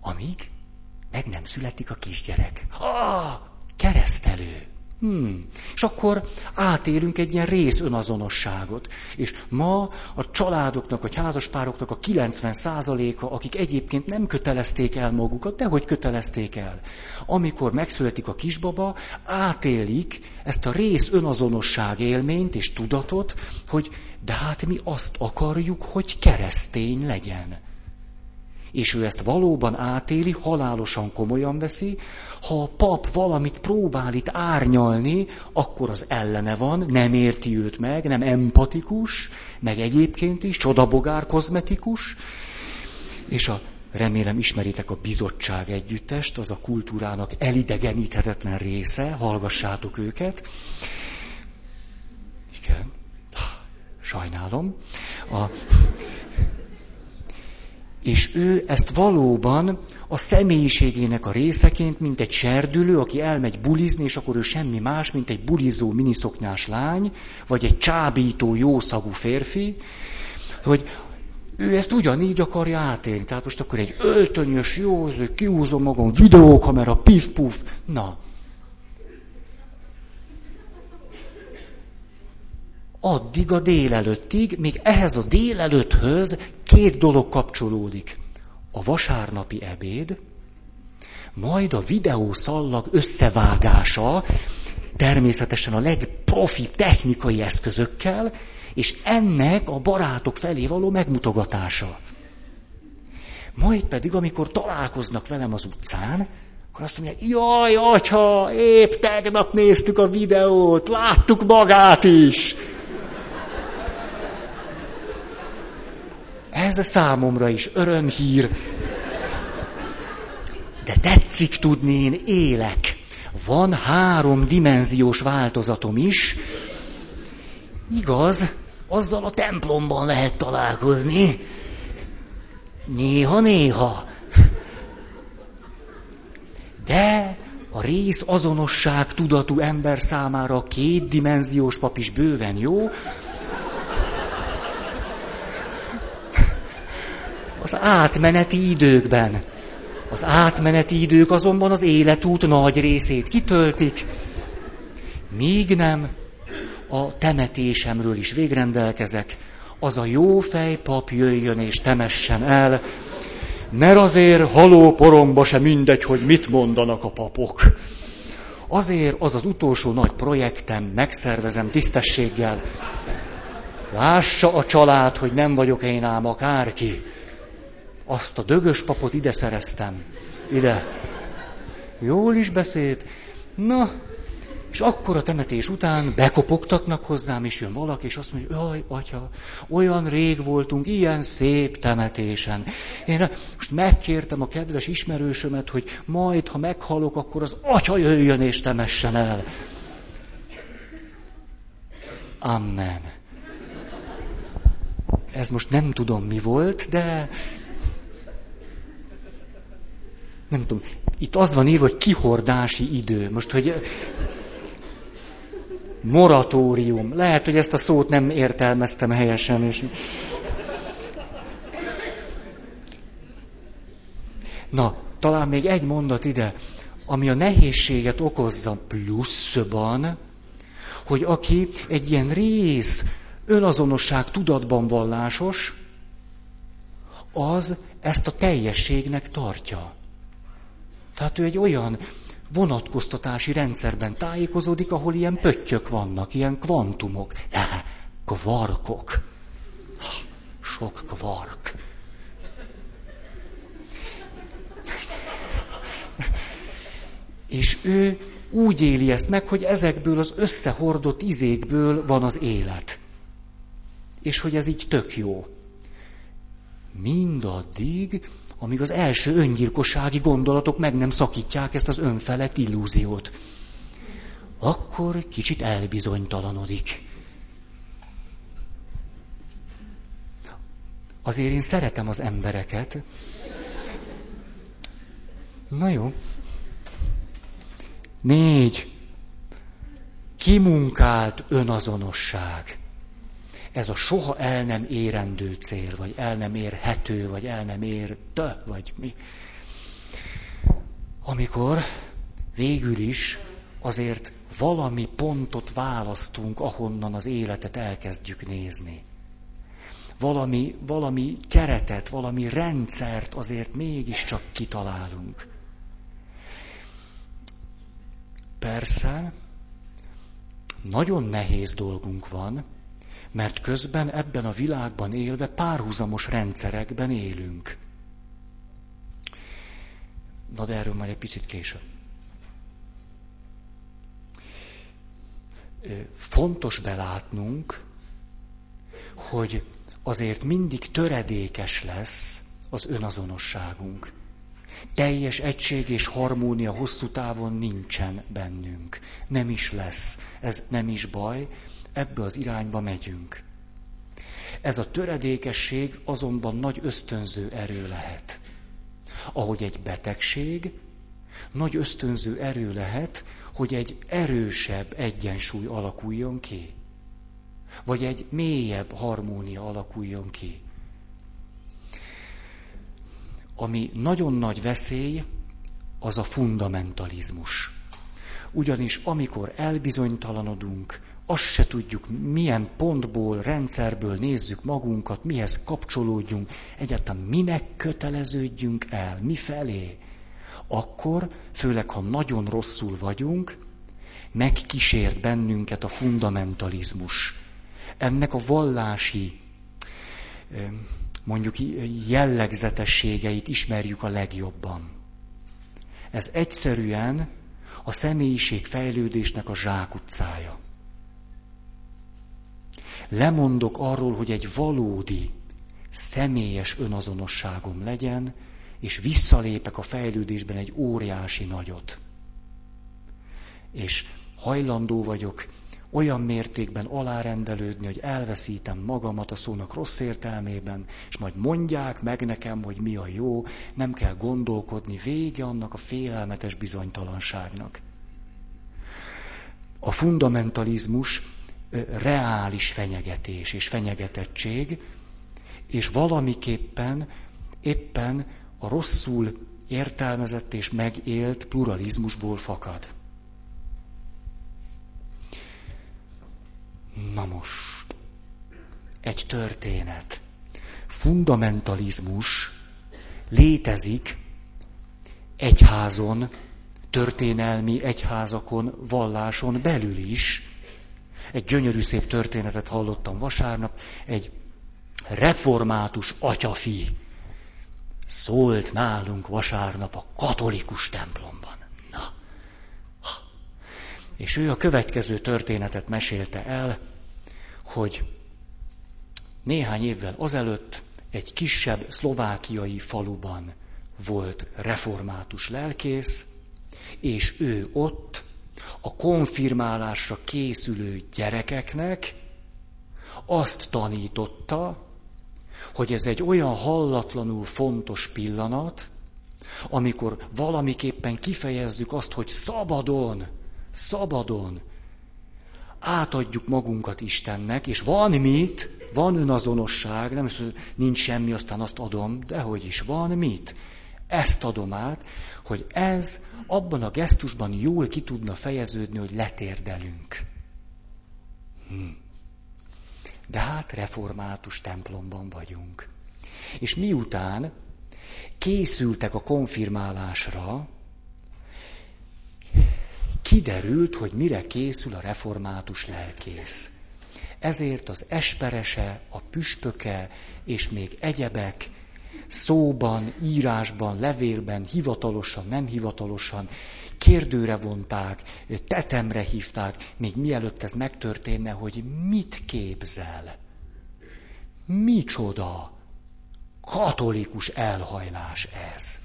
amíg meg nem születik a kisgyerek. Ah, keresztelő. Hmm. És akkor átélünk egy ilyen rész önazonosságot. És ma a családoknak, vagy házaspároknak a 90%-a, akik egyébként nem kötelezték el magukat, de hogy kötelezték el. Amikor megszületik a kisbaba, átélik ezt a rész önazonosság élményt és tudatot, hogy de hát mi azt akarjuk, hogy keresztény legyen. És ő ezt valóban átéli, halálosan komolyan veszi, ha a pap valamit próbál itt árnyalni, akkor az ellene van, nem érti őt meg, nem empatikus, meg egyébként is, csodabogár kozmetikus, és a remélem ismeritek a bizottság együttest, az a kultúrának elidegeníthetetlen része, hallgassátok őket. Igen, sajnálom. A, és ő ezt valóban a személyiségének a részeként, mint egy serdülő, aki elmegy bulizni, és akkor ő semmi más, mint egy bulizó miniszoknyás lány, vagy egy csábító, jószagú férfi, hogy ő ezt ugyanígy akarja átélni. Tehát most akkor egy öltönyös, jó, kiúzom magam, videókamera, pif-puf, na. Addig a délelőttig, még ehhez a délelőtthöz két dolog kapcsolódik. A vasárnapi ebéd, majd a videószallag összevágása, természetesen a legprofi technikai eszközökkel, és ennek a barátok felé való megmutogatása. Majd pedig, amikor találkoznak velem az utcán, akkor azt mondják, jaj, atya, épp tegnap néztük a videót, láttuk magát is. Ez a számomra is örömhír. De tetszik tudni, én élek. Van három dimenziós változatom is. Igaz, azzal a templomban lehet találkozni. Néha-néha. De a rész azonosság tudatú ember számára kétdimenziós pap is bőven jó, az átmeneti időkben. Az átmeneti idők azonban az életút nagy részét kitöltik, míg nem a temetésemről is végrendelkezek, az a jó fej pap jöjjön és temessen el, mert azért haló poromba se mindegy, hogy mit mondanak a papok. Azért az az utolsó nagy projektem, megszervezem tisztességgel. Lássa a család, hogy nem vagyok én ám akárki. Azt a dögös papot ide szereztem. Ide. Jól is beszélt. Na, és akkor a temetés után bekopogtatnak hozzám, és jön valaki, és azt mondja, jaj, atya, olyan rég voltunk ilyen szép temetésen. Én most megkértem a kedves ismerősömet, hogy majd, ha meghalok, akkor az atya jöjjön és temessen el. Amen. Ez most nem tudom mi volt, de nem tudom. Itt az van írva, hogy kihordási idő. Most, hogy moratórium. Lehet, hogy ezt a szót nem értelmeztem helyesen. És... Na, talán még egy mondat ide, ami a nehézséget okozza pluszban, hogy aki egy ilyen rész önazonosság tudatban vallásos, az ezt a teljességnek tarttartja. Tehát ő egy olyan vonatkoztatási rendszerben tájékozódik, ahol ilyen pöttyök vannak, ilyen kvantumok, kvarkok. Sok kvark. És ő úgy éli ezt meg, hogy ezekből az összehordott izékből van az élet. És hogy ez így tök jó. Mindaddig, amíg az első öngyilkossági gondolatok meg nem szakítják ezt az önfelett illúziót. Akkor kicsit elbizonytalanodik. Azért én szeretem az embereket. Na jó. Négy. Kimunkált önazonosság ez a soha el nem érendő cél, vagy el nem érhető, vagy el nem érte, vagy mi. Amikor végül is azért valami pontot választunk, ahonnan az életet elkezdjük nézni. Valami, valami keretet, valami rendszert azért mégiscsak kitalálunk. Persze, nagyon nehéz dolgunk van, mert közben ebben a világban élve párhuzamos rendszerekben élünk. Na de erről majd egy picit később. Fontos belátnunk, hogy azért mindig töredékes lesz az önazonosságunk. Teljes egység és harmónia hosszú távon nincsen bennünk. Nem is lesz. Ez nem is baj, ebbe az irányba megyünk. Ez a töredékesség azonban nagy ösztönző erő lehet. Ahogy egy betegség, nagy ösztönző erő lehet, hogy egy erősebb egyensúly alakuljon ki. Vagy egy mélyebb harmónia alakuljon ki. Ami nagyon nagy veszély, az a fundamentalizmus. Ugyanis amikor elbizonytalanodunk, azt se tudjuk, milyen pontból, rendszerből nézzük magunkat, mihez kapcsolódjunk, egyáltalán minek köteleződjünk el, mi felé. Akkor, főleg ha nagyon rosszul vagyunk, megkísért bennünket a fundamentalizmus. Ennek a vallási, mondjuk jellegzetességeit ismerjük a legjobban. Ez egyszerűen a személyiség fejlődésnek a zsákutcája lemondok arról, hogy egy valódi, személyes önazonosságom legyen, és visszalépek a fejlődésben egy óriási nagyot. És hajlandó vagyok olyan mértékben alárendelődni, hogy elveszítem magamat a szónak rossz értelmében, és majd mondják meg nekem, hogy mi a jó, nem kell gondolkodni, vége annak a félelmetes bizonytalanságnak. A fundamentalizmus reális fenyegetés és fenyegetettség, és valamiképpen éppen a rosszul értelmezett és megélt pluralizmusból fakad. Na most, egy történet. Fundamentalizmus létezik egyházon, történelmi egyházakon, valláson belül is, egy gyönyörű szép történetet hallottam vasárnap, egy református atyafi szólt nálunk vasárnap a katolikus templomban. És ő a következő történetet mesélte el, hogy néhány évvel azelőtt egy kisebb szlovákiai faluban volt református lelkész, és ő ott a konfirmálásra készülő gyerekeknek azt tanította, hogy ez egy olyan hallatlanul fontos pillanat, amikor valamiképpen kifejezzük azt, hogy szabadon, szabadon átadjuk magunkat Istennek, és van mit, van önazonosság, nem hogy nincs semmi, aztán azt adom, de hogy is van mit. Ezt adom át, hogy ez abban a gesztusban jól ki tudna fejeződni, hogy letérdelünk. Hm. De hát református templomban vagyunk. És miután készültek a konfirmálásra, kiderült, hogy mire készül a református lelkész. Ezért az esperese, a püspöke és még egyebek szóban, írásban, levélben, hivatalosan, nem hivatalosan kérdőre vonták, tetemre hívták, még mielőtt ez megtörténne, hogy mit képzel. Micsoda katolikus elhajlás ez.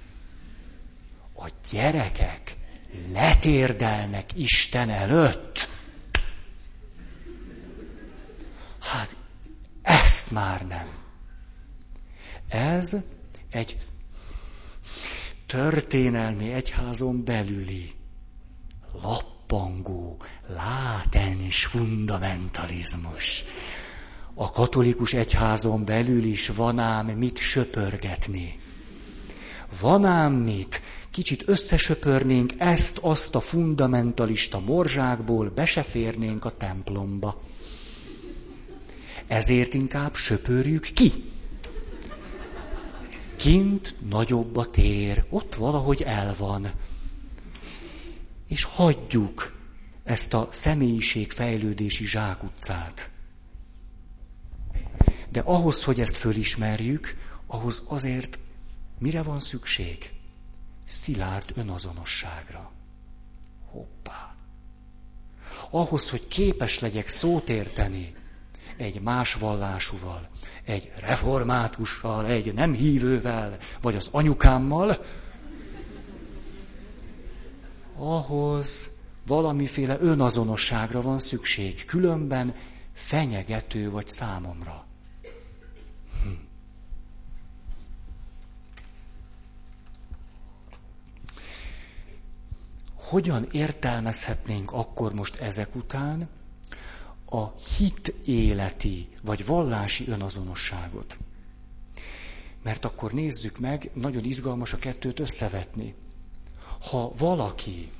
A gyerekek letérdelnek Isten előtt. Hát ezt már nem. Ez egy történelmi egyházon belüli lappangó, látens fundamentalizmus. A katolikus egyházon belül is van ám mit söpörgetni. Van ám mit, kicsit összesöpörnénk ezt, azt a fundamentalista morzsákból, be se a templomba. Ezért inkább söpörjük ki. Kint nagyobb a tér, ott valahogy el van. És hagyjuk ezt a személyiségfejlődési zsákutcát. De ahhoz, hogy ezt fölismerjük, ahhoz azért mire van szükség? Szilárd önazonosságra. Hoppá! Ahhoz, hogy képes legyek szót érteni egy más vallásúval, egy reformátussal, egy nem hívővel, vagy az anyukámmal, ahhoz valamiféle önazonosságra van szükség, különben fenyegető vagy számomra. Hogyan értelmezhetnénk akkor most ezek után a hit életi vagy vallási önazonosságot. Mert akkor nézzük meg, nagyon izgalmas a kettőt összevetni. Ha valaki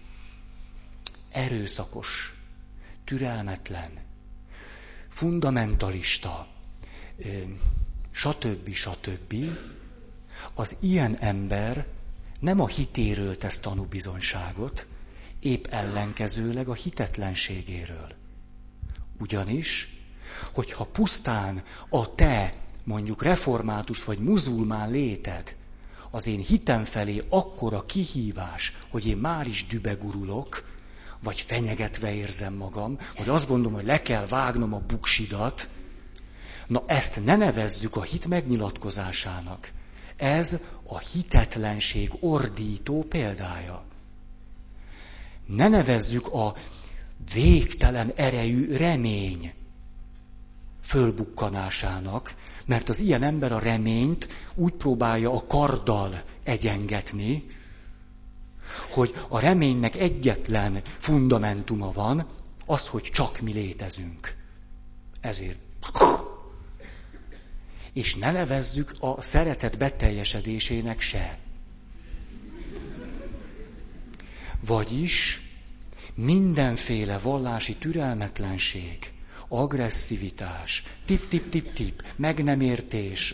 erőszakos, türelmetlen, fundamentalista, stb. stb., az ilyen ember nem a hitéről tesz tanúbizonyságot, épp ellenkezőleg a hitetlenségéről. Ugyanis, hogyha pusztán a te, mondjuk református vagy muzulmán léted, az én hitem felé akkora kihívás, hogy én már is dübegurulok, vagy fenyegetve érzem magam, hogy azt gondolom, hogy le kell vágnom a buksidat, na ezt ne nevezzük a hit megnyilatkozásának. Ez a hitetlenség ordító példája. Ne nevezzük a végtelen erejű remény fölbukkanásának, mert az ilyen ember a reményt úgy próbálja a karddal egyengetni, hogy a reménynek egyetlen fundamentuma van, az, hogy csak mi létezünk. Ezért. És ne nevezzük a szeretet beteljesedésének se. Vagyis mindenféle vallási türelmetlenség, agresszivitás, tip-tip-tip-tip, meg nem értés,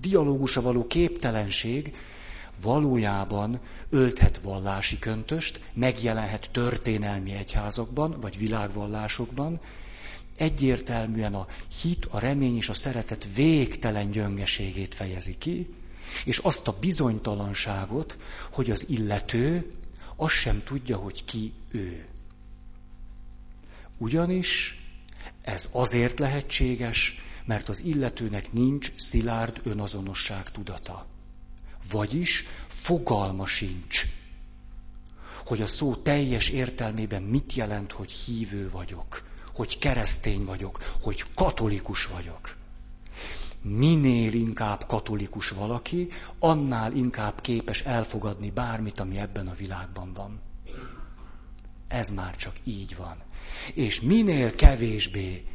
dialógusa való képtelenség valójában ölthet vallási köntöst, megjelenhet történelmi egyházakban, vagy világvallásokban, egyértelműen a hit, a remény és a szeretet végtelen gyöngeségét fejezi ki, és azt a bizonytalanságot, hogy az illető azt sem tudja, hogy ki ő. Ugyanis ez azért lehetséges, mert az illetőnek nincs szilárd önazonosság tudata. Vagyis fogalma sincs, hogy a szó teljes értelmében mit jelent, hogy hívő vagyok, hogy keresztény vagyok, hogy katolikus vagyok. Minél inkább katolikus valaki, annál inkább képes elfogadni bármit, ami ebben a világban van. Ez már csak így van. És minél kevésbé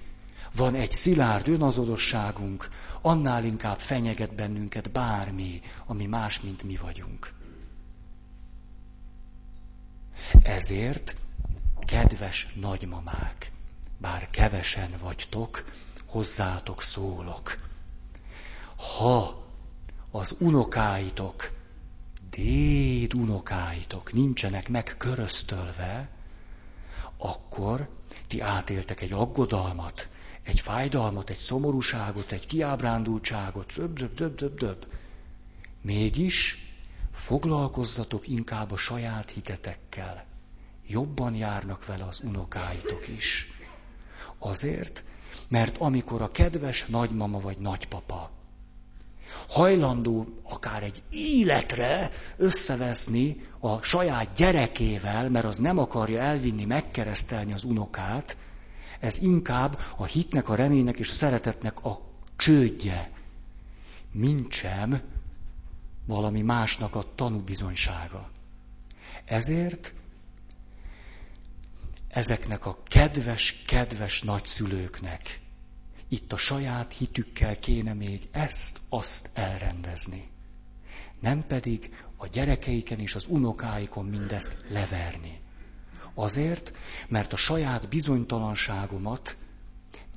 van egy szilárd önazonosságunk, annál inkább fenyeget bennünket bármi, ami más, mint mi vagyunk. Ezért, kedves nagymamák, bár kevesen vagytok, hozzátok szólok. Ha az unokáitok, déd unokáitok nincsenek meg köröztölve, akkor ti átéltek egy aggodalmat, egy fájdalmat, egy szomorúságot, egy kiábrándultságot, döb, döb, döb, döb, döb. Mégis foglalkozzatok inkább a saját hitetekkel. Jobban járnak vele az unokáitok is. Azért, mert amikor a kedves nagymama vagy nagypapa hajlandó akár egy életre összeveszni a saját gyerekével, mert az nem akarja elvinni, megkeresztelni az unokát, ez inkább a hitnek, a reménynek és a szeretetnek a csődje, mintsem valami másnak a tanúbizonysága. Ezért ezeknek a kedves, kedves nagyszülőknek itt a saját hitükkel kéne még ezt, azt elrendezni. Nem pedig a gyerekeiken és az unokáikon mindezt leverni. Azért, mert a saját bizonytalanságomat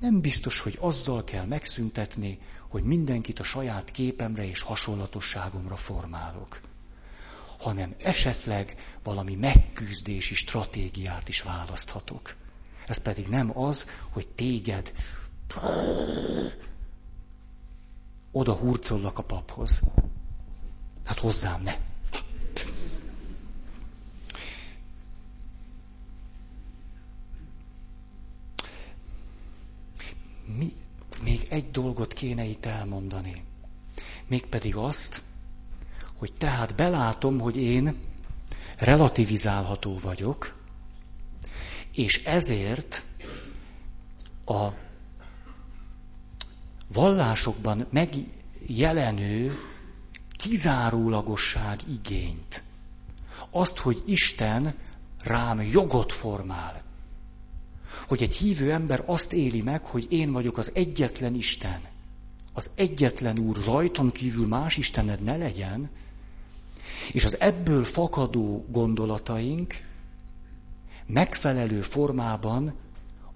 nem biztos, hogy azzal kell megszüntetni, hogy mindenkit a saját képemre és hasonlatosságomra formálok, hanem esetleg valami megküzdési stratégiát is választhatok. Ez pedig nem az, hogy téged oda hurcollak a paphoz. Hát hozzám ne. Mi, még egy dolgot kéne itt elmondani. Mégpedig azt, hogy tehát belátom, hogy én relativizálható vagyok, és ezért a vallásokban megjelenő kizárólagosság igényt, azt, hogy Isten rám jogot formál, hogy egy hívő ember azt éli meg, hogy én vagyok az egyetlen Isten, az egyetlen Úr, rajtam kívül más Istened ne legyen, és az ebből fakadó gondolataink megfelelő formában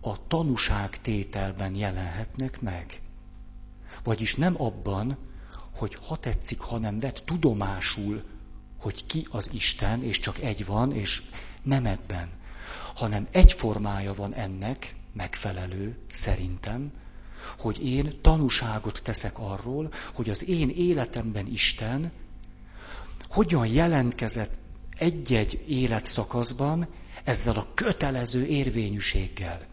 a tanúságtételben jelenhetnek meg. Vagyis nem abban, hogy ha tetszik, hanem vett tudomásul, hogy ki az Isten, és csak egy van, és nem ebben, hanem egy formája van ennek, megfelelő, szerintem, hogy én tanúságot teszek arról, hogy az én életemben Isten hogyan jelentkezett egy-egy életszakaszban ezzel a kötelező érvényűséggel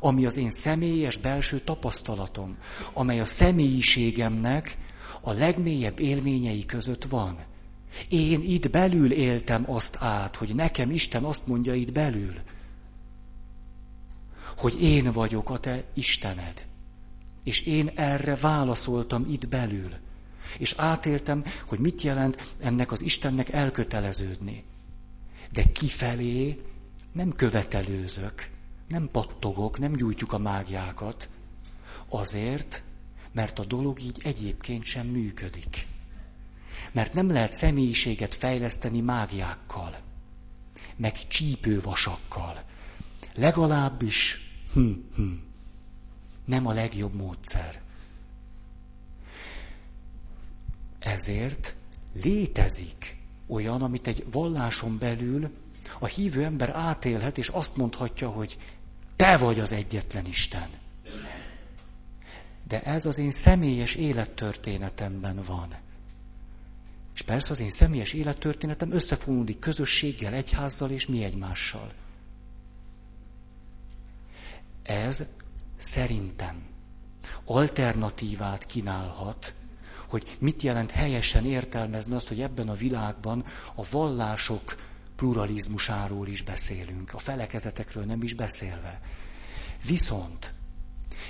ami az én személyes belső tapasztalatom, amely a személyiségemnek a legmélyebb élményei között van. Én itt belül éltem azt át, hogy nekem Isten azt mondja itt belül, hogy én vagyok a te Istened. És én erre válaszoltam itt belül. És átéltem, hogy mit jelent ennek az Istennek elköteleződni. De kifelé nem követelőzök, nem pattogok, nem gyújtjuk a mágiákat, azért, mert a dolog így egyébként sem működik. Mert nem lehet személyiséget fejleszteni mágiákkal, meg csípővasakkal. Legalábbis hm, hm, nem a legjobb módszer. Ezért létezik olyan, amit egy valláson belül a hívő ember átélhet, és azt mondhatja, hogy te vagy az egyetlen Isten. de ez az én személyes élettörténetemben van. És persze az én személyes élettörténetem összefonódik közösséggel, egyházzal és mi egymással. Ez szerintem alternatívát kínálhat, hogy mit jelent helyesen értelmezni azt, hogy ebben a világban a vallások pluralizmusáról is beszélünk, a felekezetekről nem is beszélve. Viszont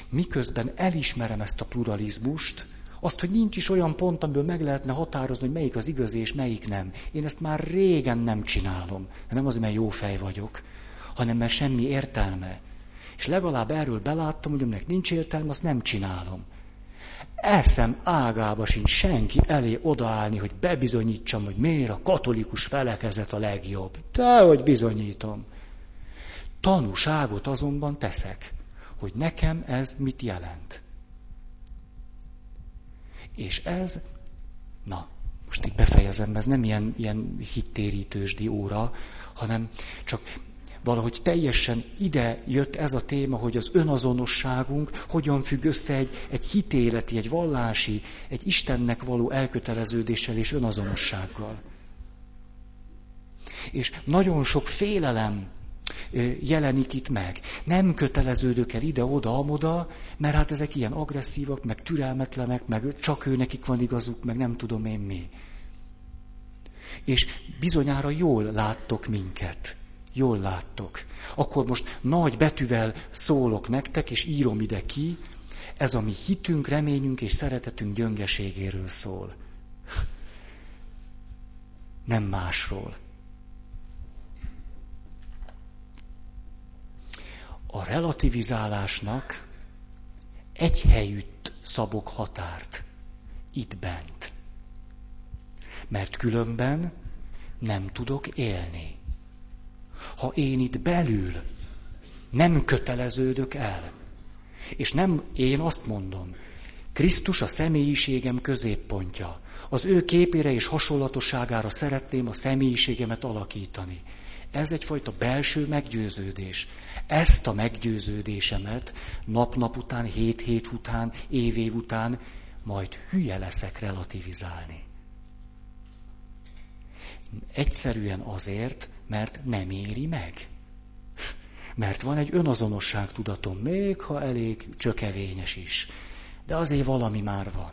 miközben elismerem ezt a pluralizmust, azt, hogy nincs is olyan pont, amiből meg lehetne határozni, hogy melyik az igazi és melyik nem. Én ezt már régen nem csinálom. Nem azért, mert jó fej vagyok, hanem mert semmi értelme. És legalább erről beláttam, hogy aminek nincs értelme, azt nem csinálom. Eszem ágába sincs senki elé odaállni, hogy bebizonyítsam, hogy miért a katolikus felekezet a legjobb. De hogy bizonyítom. Tanúságot azonban teszek, hogy nekem ez mit jelent. És ez, na, most itt befejezem, ez nem ilyen, ilyen hittérítősdi óra, hanem csak valahogy teljesen ide jött ez a téma, hogy az önazonosságunk hogyan függ össze egy, egy hitéleti, egy vallási, egy Istennek való elköteleződéssel és önazonossággal. És nagyon sok félelem jelenik itt meg. Nem köteleződök el ide-oda-amoda, mert hát ezek ilyen agresszívak, meg türelmetlenek, meg csak ő nekik van igazuk, meg nem tudom én mi. És bizonyára jól láttok minket. Jól láttok. Akkor most nagy betűvel szólok nektek, és írom ide ki, ez a mi hitünk, reményünk és szeretetünk gyöngeségéről szól. Nem másról. A relativizálásnak egy helyütt szabok határt. Itt bent. Mert különben nem tudok élni ha én itt belül nem köteleződök el, és nem én azt mondom, Krisztus a személyiségem középpontja. Az ő képére és hasonlatosságára szeretném a személyiségemet alakítani. Ez egyfajta belső meggyőződés. Ezt a meggyőződésemet nap-nap után, hét-hét után, év-év után majd hülye leszek relativizálni. Egyszerűen azért, mert nem éri meg. Mert van egy önazonosság tudatom, még ha elég csökevényes is. De azért valami már van.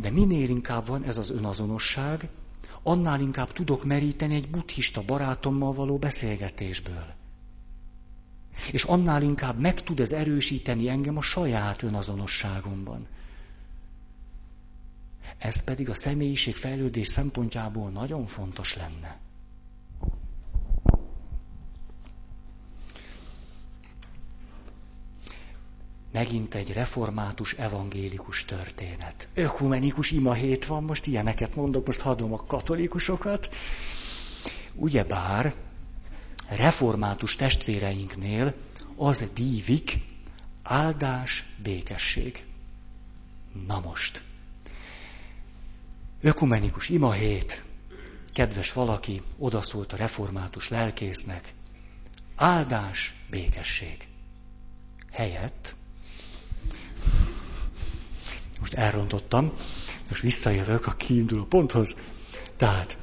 De minél inkább van ez az önazonosság, annál inkább tudok meríteni egy buddhista barátommal való beszélgetésből. És annál inkább meg tud ez erősíteni engem a saját önazonosságomban. Ez pedig a személyiség fejlődés szempontjából nagyon fontos lenne. Megint egy református evangélikus történet. Ökumenikus imahét van, most ilyeneket mondok, most hadom a katolikusokat. Ugyebár református testvéreinknél az dívik áldás, békesség. Na most. Ökumenikus imahét. Kedves valaki odaszólt a református lelkésznek. Áldás, békesség. Helyett most elrontottam, most visszajövök a kiinduló ponthoz. Tehát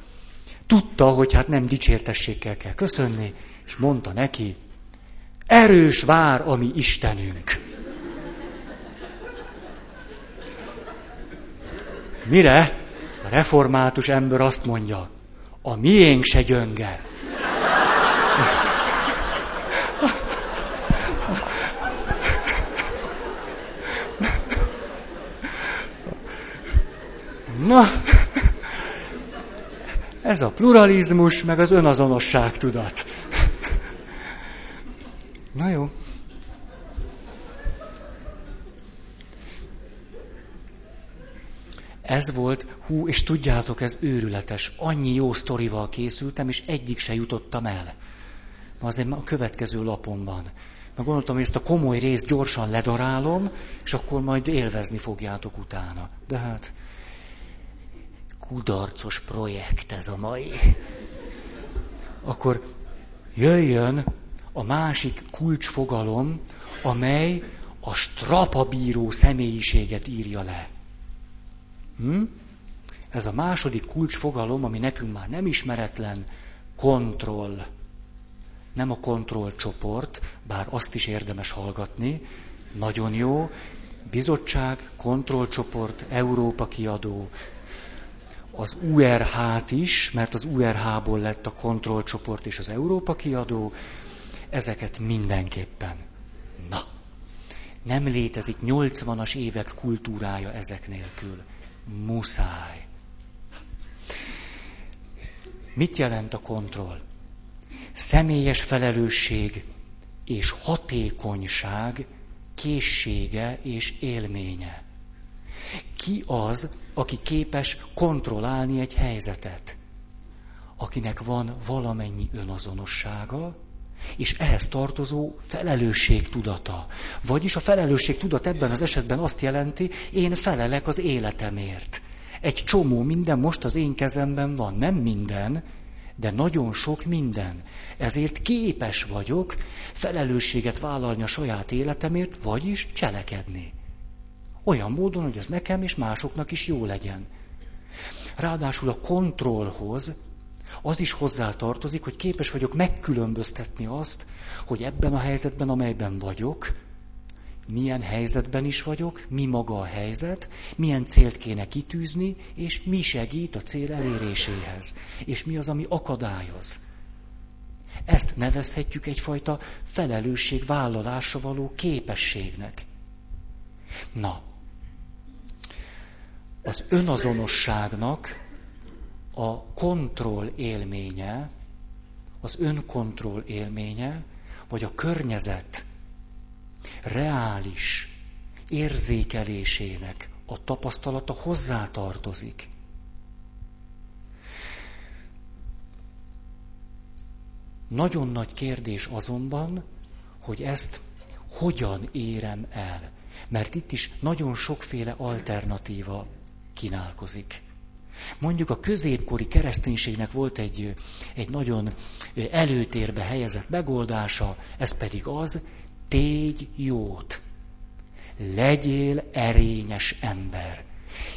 tudta, hogy hát nem dicsértességgel kell köszönni, és mondta neki, erős vár a mi Istenünk. Mire a református ember azt mondja, a miénk se gyönge. Na, ez a pluralizmus, meg az önazonosság tudat. Na jó. Ez volt, hú, és tudjátok, ez őrületes. Annyi jó sztorival készültem, és egyik se jutottam el. Ma azért a következő lapon van. Meg gondoltam, hogy ezt a komoly részt gyorsan ledarálom, és akkor majd élvezni fogjátok utána. De hát kudarcos projekt ez a mai. Akkor jöjjön a másik kulcsfogalom, amely a strapabíró személyiséget írja le. Hm? Ez a második kulcsfogalom, ami nekünk már nem ismeretlen, kontroll. Nem a kontrollcsoport, bár azt is érdemes hallgatni, nagyon jó. Bizottság, kontrollcsoport, Európa kiadó, az URH-t is, mert az URH-ból lett a kontrollcsoport és az Európa kiadó, ezeket mindenképpen. Na, nem létezik 80-as évek kultúrája ezek nélkül. Muszáj. Mit jelent a kontroll? Személyes felelősség és hatékonyság készsége és élménye. Ki az, aki képes kontrollálni egy helyzetet? Akinek van valamennyi önazonossága, és ehhez tartozó felelősségtudata. Vagyis a felelősségtudat ebben az esetben azt jelenti, én felelek az életemért. Egy csomó minden most az én kezemben van, nem minden, de nagyon sok minden. Ezért képes vagyok felelősséget vállalni a saját életemért, vagyis cselekedni. Olyan módon, hogy az nekem és másoknak is jó legyen. Ráadásul a kontrollhoz az is hozzátartozik, hogy képes vagyok megkülönböztetni azt, hogy ebben a helyzetben, amelyben vagyok, milyen helyzetben is vagyok, mi maga a helyzet, milyen célt kéne kitűzni, és mi segít a cél eléréséhez, és mi az, ami akadályoz. Ezt nevezhetjük egyfajta felelősségvállalásra való képességnek. Na, az önazonosságnak a kontroll élménye, az önkontroll élménye, vagy a környezet reális érzékelésének a tapasztalata hozzátartozik. Nagyon nagy kérdés azonban, hogy ezt hogyan érem el. Mert itt is nagyon sokféle alternatíva kínálkozik. Mondjuk a középkori kereszténységnek volt egy, egy nagyon előtérbe helyezett megoldása, ez pedig az, tégy jót. Legyél erényes ember.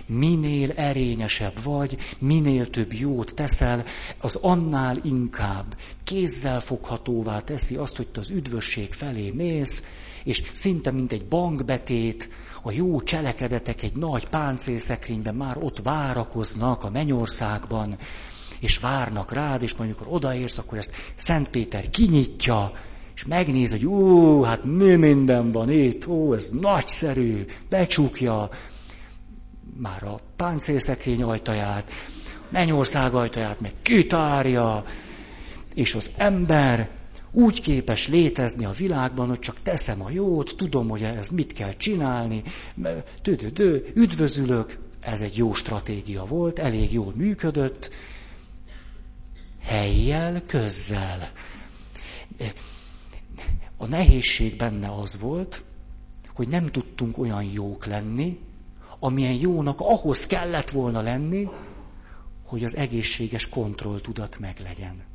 Minél erényesebb vagy, minél több jót teszel, az annál inkább kézzel foghatóvá teszi azt, hogy te az üdvösség felé mész, és szinte mint egy bankbetét, a jó cselekedetek egy nagy páncélszekrényben már ott várakoznak a mennyországban, és várnak rád, és mondjuk, amikor odaérsz, akkor ezt Szent Péter kinyitja, és megnéz, hogy ó, hát mi minden van itt, ó, ez nagyszerű, becsukja. Már a páncélszekrény ajtaját, mennyország ajtaját meg kitárja, és az ember úgy képes létezni a világban, hogy csak teszem a jót, tudom, hogy ez mit kell csinálni, tő, üdvözülök, ez egy jó stratégia volt, elég jól működött, helyjel, közzel. A nehézség benne az volt, hogy nem tudtunk olyan jók lenni, amilyen jónak ahhoz kellett volna lenni, hogy az egészséges kontrolltudat meglegyen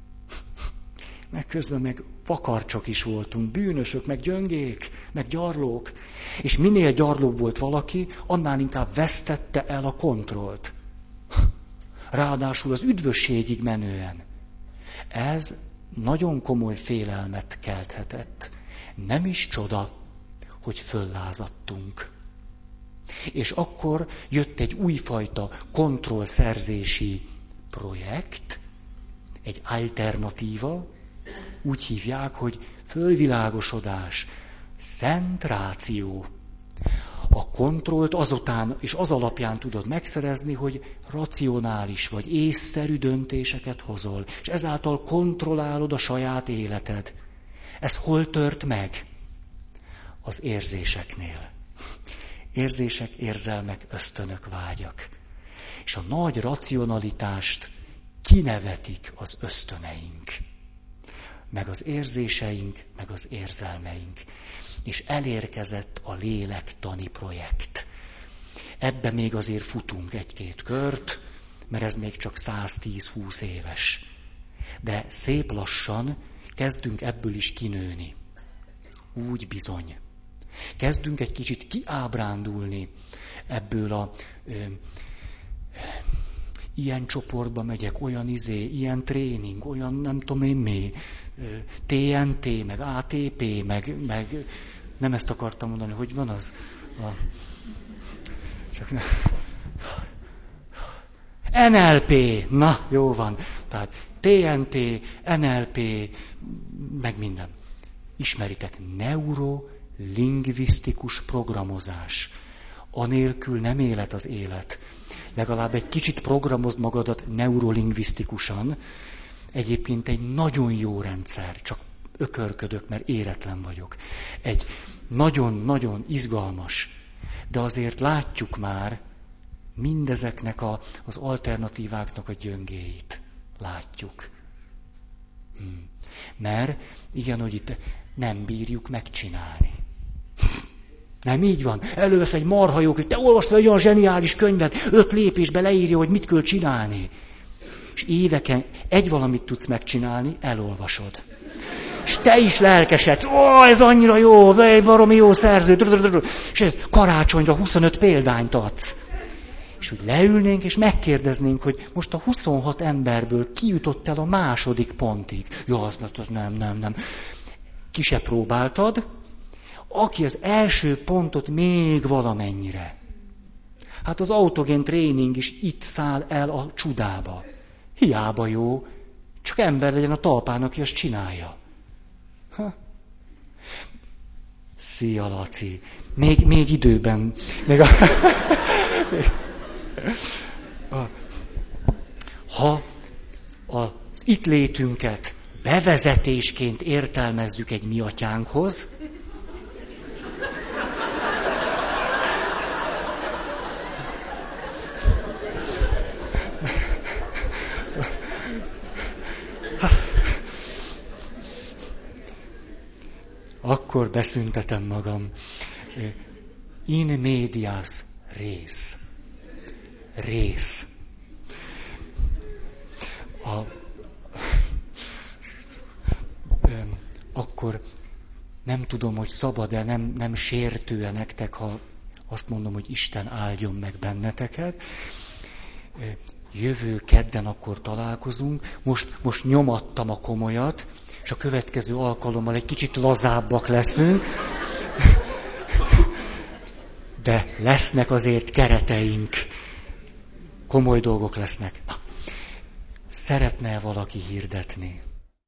meg közben meg vakarcsok is voltunk, bűnösök, meg gyöngék, meg gyarlók. És minél gyarlóbb volt valaki, annál inkább vesztette el a kontrollt. Ráadásul az üdvösségig menően. Ez nagyon komoly félelmet kelthetett. Nem is csoda, hogy föllázadtunk. És akkor jött egy újfajta kontrollszerzési projekt, egy alternatíva, úgy hívják, hogy fölvilágosodás, szentráció. A kontrollt azután és az alapján tudod megszerezni, hogy racionális vagy észszerű döntéseket hozol, és ezáltal kontrollálod a saját életed. Ez hol tört meg? Az érzéseknél. Érzések, érzelmek, ösztönök, vágyak. És a nagy racionalitást kinevetik az ösztöneink meg az érzéseink, meg az érzelmeink. És elérkezett a lélektani projekt. Ebbe még azért futunk egy-két kört, mert ez még csak 110-20 éves. De szép lassan kezdünk ebből is kinőni. Úgy bizony. Kezdünk egy kicsit kiábrándulni ebből a ö, ilyen csoportba megyek, olyan izé, ilyen tréning, olyan nem tudom én mi, TNT, meg ATP, meg, meg nem ezt akartam mondani, hogy van az? A, csak ne. NLP, na, jó van. Tehát TNT, NLP, meg minden. Ismeritek, neurolingvisztikus programozás. Anélkül nem élet az élet. Legalább egy kicsit programozd magadat neurolingvisztikusan. Egyébként egy nagyon jó rendszer, csak ökörködök, mert éretlen vagyok. Egy nagyon-nagyon izgalmas, de azért látjuk már mindezeknek a, az alternatíváknak a gyöngéit. Látjuk. Hmm. Mert, igen, hogy itt nem bírjuk megcsinálni. Nem így van. Elővesz egy marha jó, hogy te olvastad egy olyan zseniális könyvet, öt lépésbe leírja, hogy mit kell csinálni. És éveken egy valamit tudsz megcsinálni, elolvasod. És te is lelkesedsz, ó, ez annyira jó, egy baromi jó szerző, és ez karácsonyra 25 példányt adsz. És úgy leülnénk, és megkérdeznénk, hogy most a 26 emberből ki jutott el a második pontig. Jó, az, az nem, nem, nem. Ki se próbáltad, aki az első pontot még valamennyire. Hát az autogén tréning is itt száll el a csudába. Hiába jó, csak ember legyen a talpán, aki azt csinálja. Ha? Szia, Laci. Még, még időben. Még a... Ha az itt létünket bevezetésként értelmezzük egy mi atyánkhoz, akkor beszüntetem magam. In medias rész. Rész. A, akkor nem tudom, hogy szabad-e, nem, nem sértő-e nektek, ha azt mondom, hogy Isten áldjon meg benneteket. Jövő kedden akkor találkozunk. Most, most nyomattam a komolyat, és a következő alkalommal egy kicsit lazábbak leszünk. De lesznek azért kereteink. Komoly dolgok lesznek. Na, szeretne valaki hirdetni?